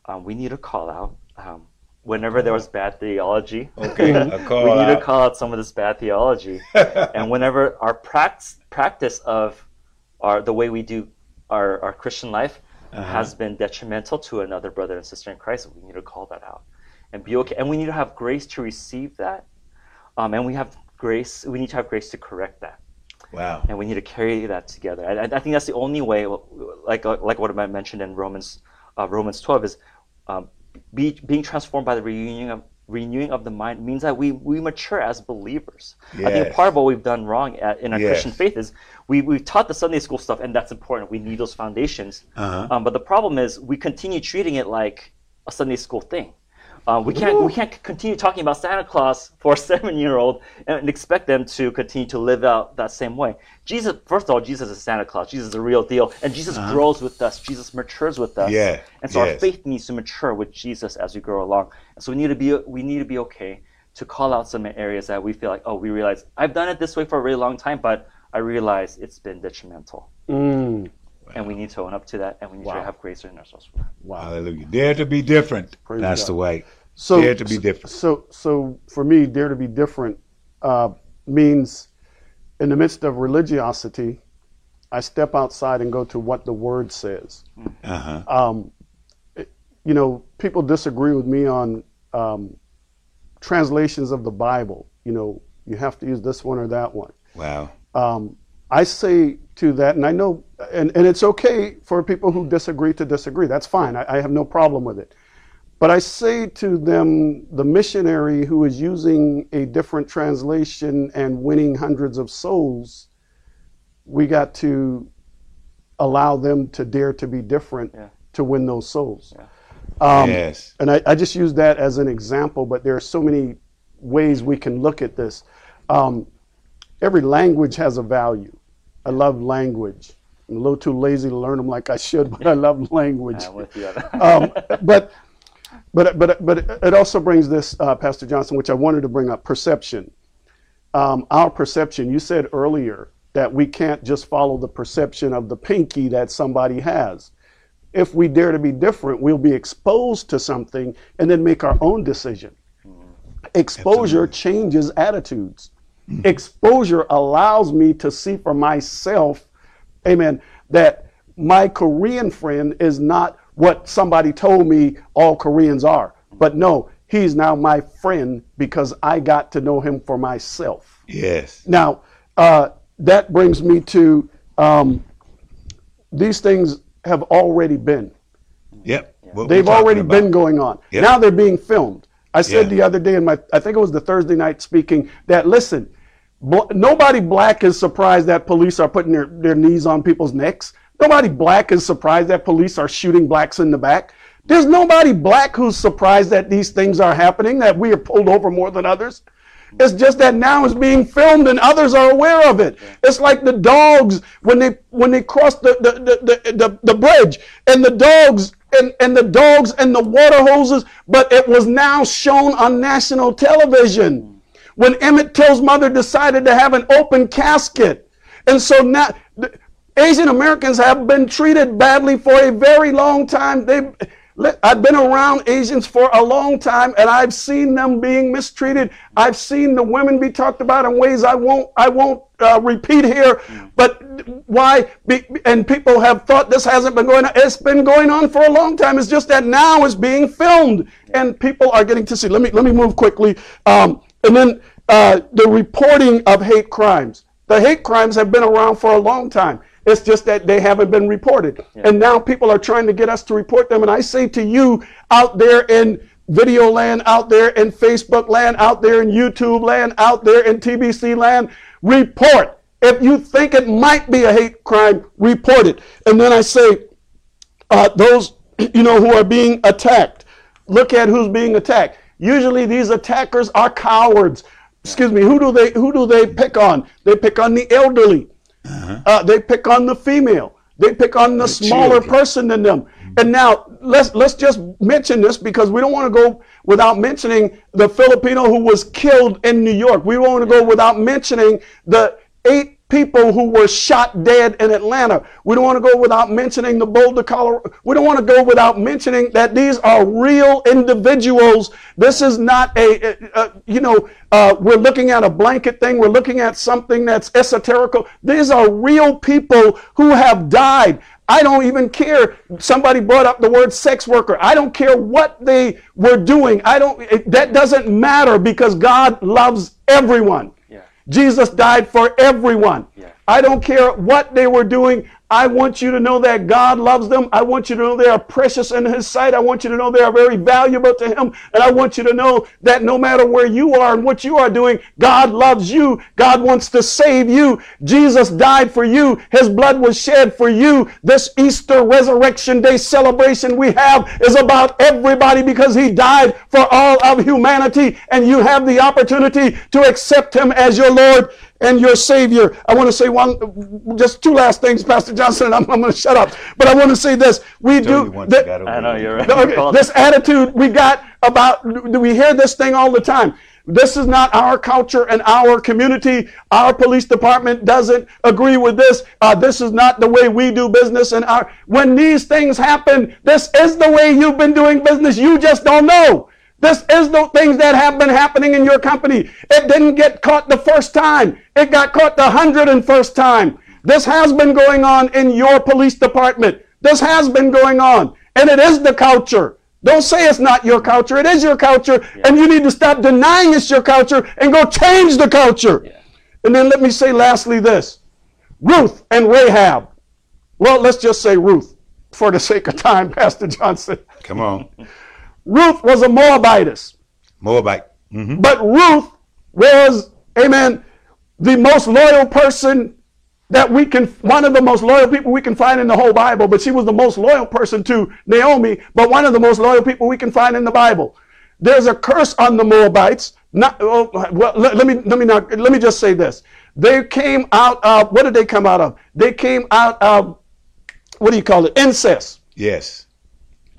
um, we need to call out um, whenever there was bad theology. Okay. [LAUGHS] We need to call out some of this bad theology [LAUGHS] and whenever our prac- practice of our the way we do our, our Christian life Uh-huh. has been detrimental to another brother and sister in Christ, we need to call that out and be okay. And we need to have grace to receive that, um, and we have grace. We need to have grace to correct that, Wow. and we need to carry that together. I, I think that's the only way, like like what I mentioned in Romans uh, Romans twelve, is um, be, being transformed by the renewing of renewing of the mind means that we we mature as believers. I think part of what we've done wrong at, in our Yes. Christian faith is we we've taught the Sunday school stuff, and that's important. We need those foundations. Uh-huh. Um, but the problem is we continue treating it like a Sunday school thing. Uh, we can't we can't continue talking about Santa Claus for a [LAUGHS] seven year old and expect them to continue to live out that same way. Jesus, first of all, Jesus is Santa Claus. Jesus is a real deal, and Jesus grows with us. Jesus matures with us. Uh-huh. Yeah, And so our faith needs to mature with Jesus as we grow along. And so we need to be we need to be okay to call out some areas that we feel like oh we realize I've done it this way for a really long time, but I realize it's been detrimental, Mm, and we need to own up to that, and we need Wow. to have grace in ourselves for that. wow. Hallelujah. Dare to be different. Praise That's God. the way. So Dare to be different. So so for me, dare to be different uh, means in the midst of religiosity, I step outside and go to what the Word says. Uh-huh. Um, it- you know, people disagree with me on um, translations of the Bible. You know, you have to use this one or that one. Wow. um, I say to that, and I know, and, and it's okay for people who disagree to disagree. That's fine. I, I have no problem with it. But I say to them, the missionary who is using a different translation and winning hundreds of souls, we got to allow them to dare to be different Yeah. to win those souls. Yeah. Um, yes. and I, I just use that as an example, but there are so many ways we can look at this. Um, every language has a value. I love language. I'm a little too lazy to learn them like I should, [LAUGHS] but I love language. I'm with you. Um, but but but but it also brings this, uh, Pastor Johnson, which I wanted to bring up: perception. Um, our perception. You said earlier that we can't just follow the perception of the pinky that somebody has. If we dare to be different, we'll be exposed to something and then make our own decision. Exposure changes attitudes. Exposure allows me to see for myself, amen, that my Korean friend is not what somebody told me all Koreans are. But no, he's now my friend because I got to know him for myself. Yes. Now, uh, that brings me to um, these things have already been. Yep. They've already about. been going on. Yep. Now they're being filmed. I said Yeah. the other day in my, I think it was the Thursday night speaking, that listen, Bl- nobody black is surprised that police are putting their, their knees on people's necks. Nobody black is surprised that police are shooting blacks in the back. There's nobody black who's surprised that these things are happening, that we are pulled over more than others. It's just that now it's being filmed and others are aware of it. It's like the dogs when they when they cross the the, the, the, the, the bridge and the dogs and, and the dogs and the water hoses, but it was now shown on national television when Emmett Till's mother decided to have an open casket. And so now Asian Americans have been treated badly for a very long time. They I've been around Asians for a long time and I've seen them being mistreated. I've seen the women be talked about in ways I won't I won't uh, repeat here. But why? Be, and people have thought this hasn't been going on. It's been going on for a long time. It's just that now it's being filmed and people are getting to see. Let me let me move quickly. Um, and then uh, the reporting of hate crimes. The hate crimes have been around for a long time. It's just that they haven't been reported. Yeah. And now people are trying to get us to report them. And I say to you out there in video land, out there in Facebook land, out there in YouTube land, out there in TBC land, report. If you think it might be a hate crime, report it. And then I say, uh, those [CLEARS THROAT] you know who are being attacked, look at who's being attacked. Usually these attackers are cowards. Excuse me. Who do they who do they pick on? They pick on the elderly. Uh-huh. Uh, they pick on the female. They pick on the, the smaller children. person than them. And now let's let's just mention this because we don't want to go without mentioning the Filipino who was killed in New York. We don't want to go without mentioning the eight people who were shot dead in Atlanta. We don't want to go without mentioning the Boulder, Colorado. We don't want to go without mentioning that these are real individuals. This is not a, a, a you know, uh, we're looking at a blanket thing. We're looking at something that's esoterical. These are real people who have died. I don't even care. Somebody brought up the word sex worker. I don't care what they were doing. I don't, it, that doesn't matter because God loves everyone. Jesus died for everyone. Yeah. I don't care what they were doing. I want you to know that God loves them. I want you to know they are precious in His sight. I want you to know they are very valuable to Him. And I want you to know that no matter where you are and what you are doing, God loves you. God wants to save you. Jesus died for you. His blood was shed for you. This Easter Resurrection Day celebration we have is about everybody because He died for all of humanity. And you have the opportunity to accept Him as your Lord and your Savior. I want to say one, just two last things, Pastor Johnson, and I'm, I'm going to shut up. But I want to say this: we do. The, I know you're right. Okay, this attitude we got about Do we hear this thing all the time. This is not our culture and our community. Our police department doesn't agree with this. Uh, this is not the way we do business. And our when these things happen, this is the way you've been doing business. You just don't know. This is the things that have been happening in your company. It didn't get caught the first time. It got caught the hundred and first time. This has been going on in your police department. This has been going on. And it is the culture. Don't say it's not your culture. It is your culture. Yeah. And you need to stop denying it's your culture and go change the culture. Yeah. And then let me say lastly this. Ruth and Rahab. Well, let's just say Ruth for the sake of time, [LAUGHS] Pastor Johnson. Come on. Ruth was a Moabitess. Moabite. Mm-hmm. But Ruth was, amen, the most loyal person that we can, one of the most loyal people we can find in the whole Bible, but she was the most loyal person to Naomi, but one of the most loyal people we can find in the Bible. There's a curse on the Moabites. Not, oh, well, let, let, me, let me not, let me just say this. They came out of, what did they come out of? They came out of, what do you call it? Incest. Yes.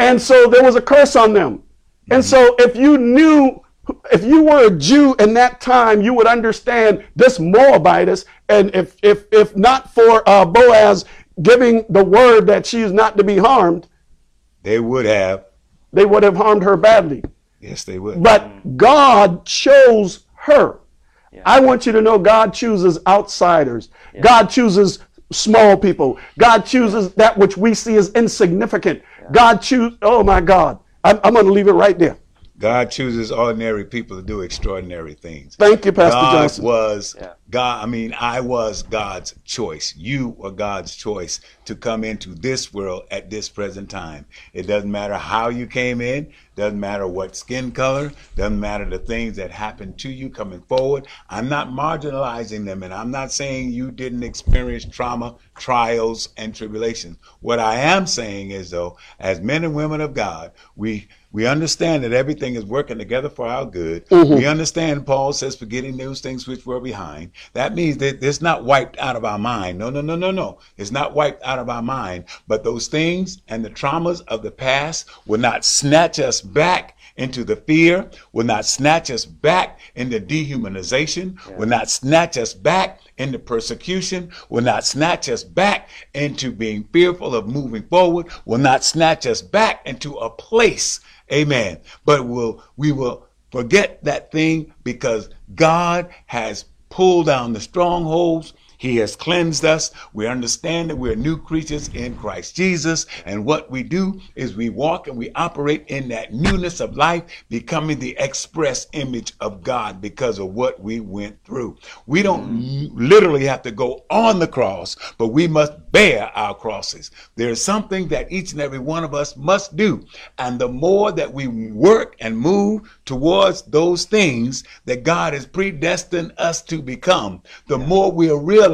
And so there was a curse on them. And so if you knew, if you were a Jew in that time, you would understand this Moabitess. And if, if, if not for uh, Boaz giving the word that she is not to be harmed, they would have. They would have harmed her badly. Yes, they would. But God chose her. Yeah. I want you to know God chooses outsiders. Yeah. God chooses small people. God chooses that which we see as insignificant. God choose. Oh my God. I'm, I'm going to leave it right there. God chooses ordinary people to do extraordinary things. Thank you, Pastor God Johnson. was God, I mean, I was God's choice. You were God's choice to come into this world at this present time. It doesn't matter how you came in, doesn't matter what skin color, doesn't matter the things that happened to you coming forward. I'm not marginalizing them and I'm not saying you didn't experience trauma, trials, and tribulations. What I am saying is though, as men and women of God, we we understand that everything is working together for our good. Mm-hmm. We understand Paul says forgetting those things which were behind. That means that it's not wiped out of our mind. No, no, no, no, no. It's not wiped out of our mind. But those things and the traumas of the past will not snatch us back into the fear, will not snatch us back into dehumanization, will not snatch us back into persecution, will not snatch us back into being fearful of moving forward, will not snatch us back into a place, amen. But will we will forget that thing because God has pulled down the strongholds. He has cleansed us. We understand that we're new creatures in Christ Jesus. And what we do is we walk and we operate in that newness of life, becoming the express image of God because of what we went through. We don't mm. literally have to go on the cross, but we must bear our crosses. There's something that each and every one of us must do. And the more that we work and move towards those things that God has predestined us to become, the more we'll realize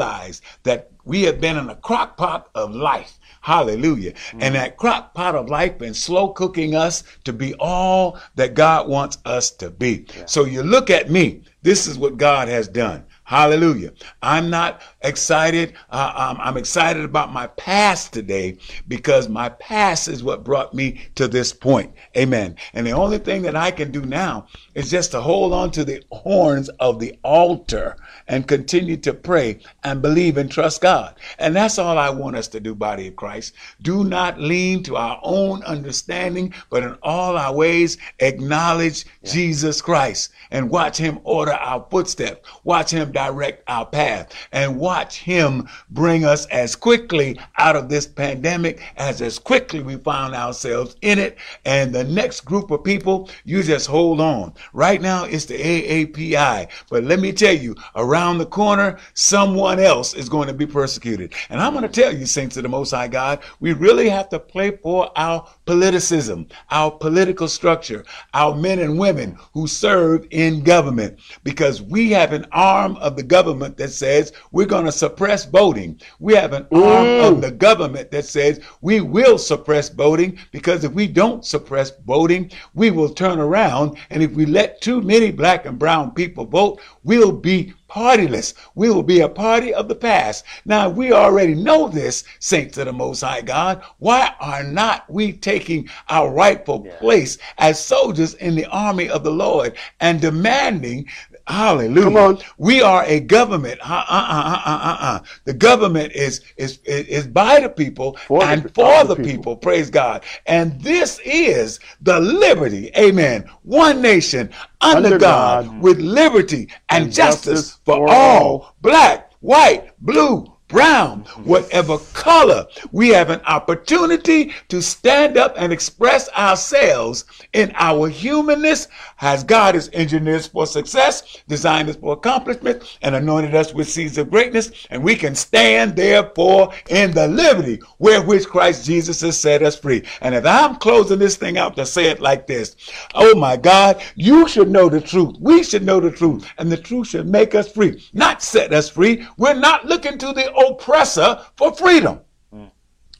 that we have been in a crock pot of life. Hallelujah. And that crock pot of life been slow cooking us to be all that God wants us to be. So you look at me. This is what God has done. Hallelujah. I'm not excited. Uh, um, I'm excited about my past today because my past is what brought me to this point. Amen. And the only thing that I can do now is just to hold on to the horns of the altar and continue to pray and believe and trust God. And that's all I want us to do, body of Christ. Do not lean to our own understanding, but in all our ways acknowledge Jesus Christ and watch him order our footsteps. Watch him direct our path and watch him bring us as quickly out of this pandemic as as quickly we found ourselves in it. And the next group of people, you just hold on. Right now it's the AAPI, but let me tell you, around the corner, someone else is going to be persecuted. And I'm going to tell you, saints of the Most High God, we really have to play for our politicism, our political structure, our men and women who serve in government, because we have an arm of the government that says we're going to suppress voting. We have an arm of the government that says we will suppress voting because if we don't suppress voting, we will turn around and if we let too many black and brown people vote, we'll be partyless. We will be a party of the past. Now, we already know this, saints of the Most High God. Why are not we taking our rightful place as soldiers in the army of the Lord and demanding Hallelujah. Come on. We are a government. Uh, uh, uh, uh, uh, uh. The government is, is, is by the people For and pe- for the the people. people. Praise God. And this is the liberty. Amen. One nation under, Under God, God. with liberty and, And justice, justice for, for all. all. Black, white, blue, brown, whatever color, we have an opportunity to stand up and express ourselves in our humanness as God has engineered us for success, designed us for accomplishment, and anointed us with seeds of greatness. And we can stand therefore in the liberty where which Christ Jesus has set us free. And if I'm closing this thing out to say it like this, oh my God, you should know the truth. We should know the truth. And the truth should make us free, not set us free. We're not looking to the oppressor for freedom.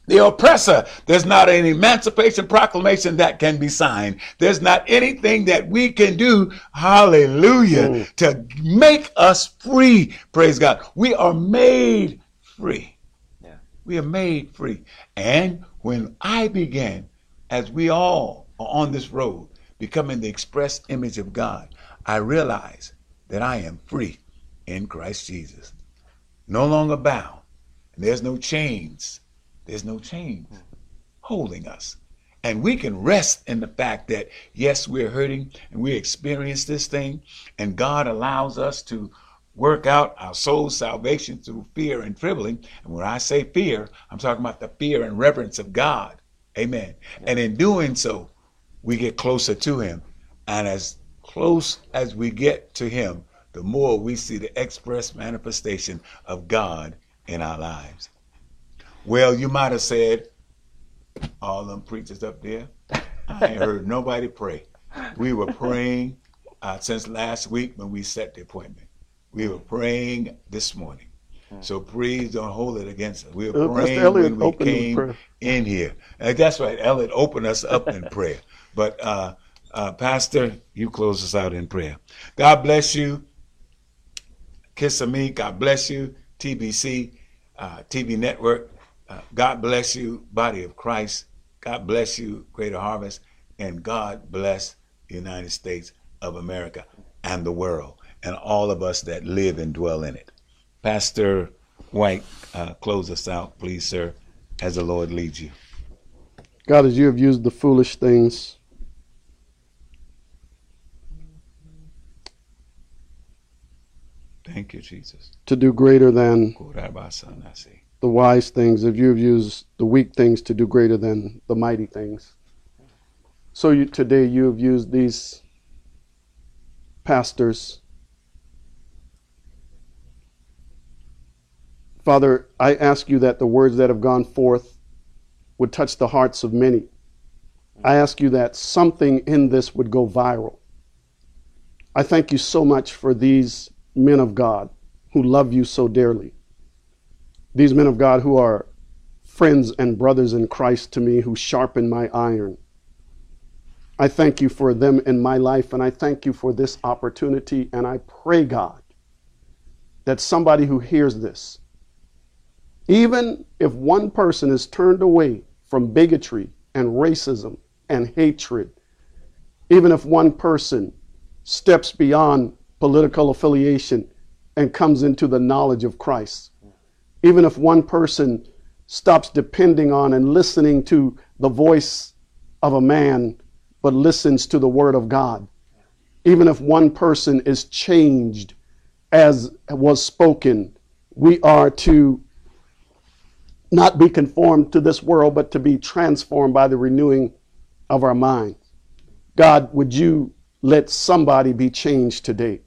The oppressor, there's not an emancipation proclamation that can be signed. There's not anything that we can do, hallelujah, mm. to make us free. Praise God. We are made free. Yeah. We are made free. And when I began, as we all are on this road, becoming the express image of God, I realized that I am free in Christ Jesus. No longer bound. And there's no chains. There's no chains holding us. And we can rest in the fact that, yes, we're hurting and we experience this thing, and God allows us to work out our soul's salvation through fear and trembling. And when I say fear, I'm talking about the fear and reverence of God. Amen. And in doing so, we get closer to Him. And as close as we get to Him, the the more we see the express manifestation of God in our lives. Well, you might have said, all them preachers up there, I ain't heard [LAUGHS] nobody pray. We were praying uh, since last week when we set the appointment. We were praying this morning. So please don't hold it against us. We were Uh, praying Elliott when we came in here. Uh, that's right. Elliott opened us up in [LAUGHS] prayer. But uh, uh, Pastor, you close us out in prayer. God bless you. Kissimmee. God bless you. TBC, uh, TV Network. Uh, God bless you, Body of Christ. God bless you, Greater Harvest. And God bless the United States of America and the world and all of us that live and dwell in it. Pastor White, uh, close us out, please, sir, as the Lord leads you. God, as you have used the foolish things Thank you, Jesus. to do greater than the wise things, if you have used the weak things to do greater than the mighty things. So you, today you have used these pastors. Father, I ask you that the words that have gone forth would touch the hearts of many. I ask you that something in this would go viral. I thank you so much for these men of God who love you so dearly these men of God who are friends and brothers in Christ to me who sharpen my iron. I thank you for them in my life and I thank you for this opportunity. And I pray, God, that somebody who hears this, even if one person is turned away from bigotry and racism and hatred, even if one person steps beyond political affiliation and comes into the knowledge of Christ, even if one person stops depending on and listening to the voice of a man, but listens to the word of God, even if one person is changed as was spoken, we are to not be conformed to this world, but to be transformed by the renewing of our mind. God, would you let somebody be changed today?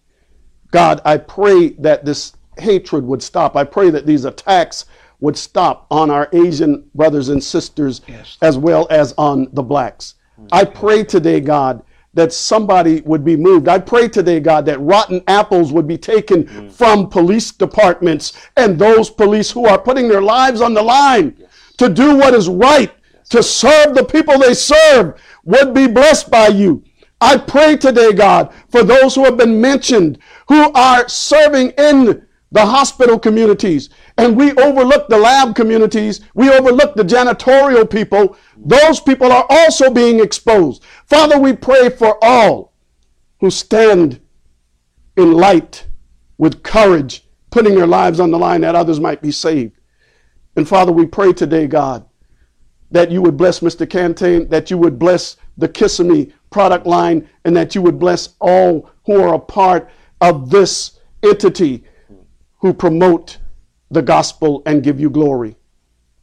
God, I pray that this hatred would stop. I pray that these attacks would stop on our Asian brothers and sisters Yes. as well as on the blacks. I pray today, God, that somebody would be moved. I pray today, God, that rotten apples would be taken mm. from police departments and those police who are putting their lives on the line to do what is right, to serve the people they serve, would be blessed by you. I pray today, God, for those who have been mentioned, who are serving in the hospital communities, and we overlook the lab communities, we overlook the janitorial people. Those people are also being exposed. Father, we pray for all who stand in light with courage, putting their lives on the line that others might be saved. And Father, we pray today, God, that you would bless Mr. Cantain, that you would bless the Kissimmee product line, and that you would bless all who are a part of this entity who promote the gospel and give you glory.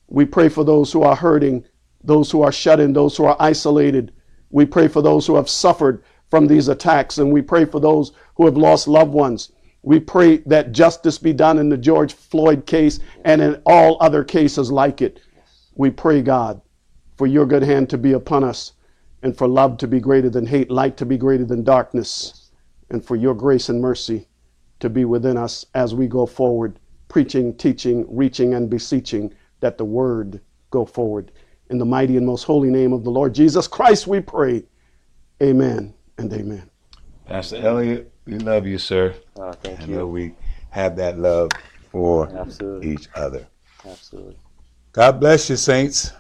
We pray for those who are hurting, those who are shut in, those who are isolated. We pray for those who have suffered from these attacks, and we pray for those who have lost loved ones. We pray that justice be done in the George Floyd case and in all other cases like it. We pray, God, for your good hand to be upon us, and for love to be greater than hate, light to be greater than darkness, and for your grace and mercy to be within us as we go forward, preaching, teaching, reaching, and beseeching that the word go forward. In the mighty and most holy name of the Lord Jesus Christ, we pray. Amen and amen. Pastor Elliott, we love you, sir. Oh, thank I you. know we have that love for Absolutely. each other. Absolutely. God bless you, saints.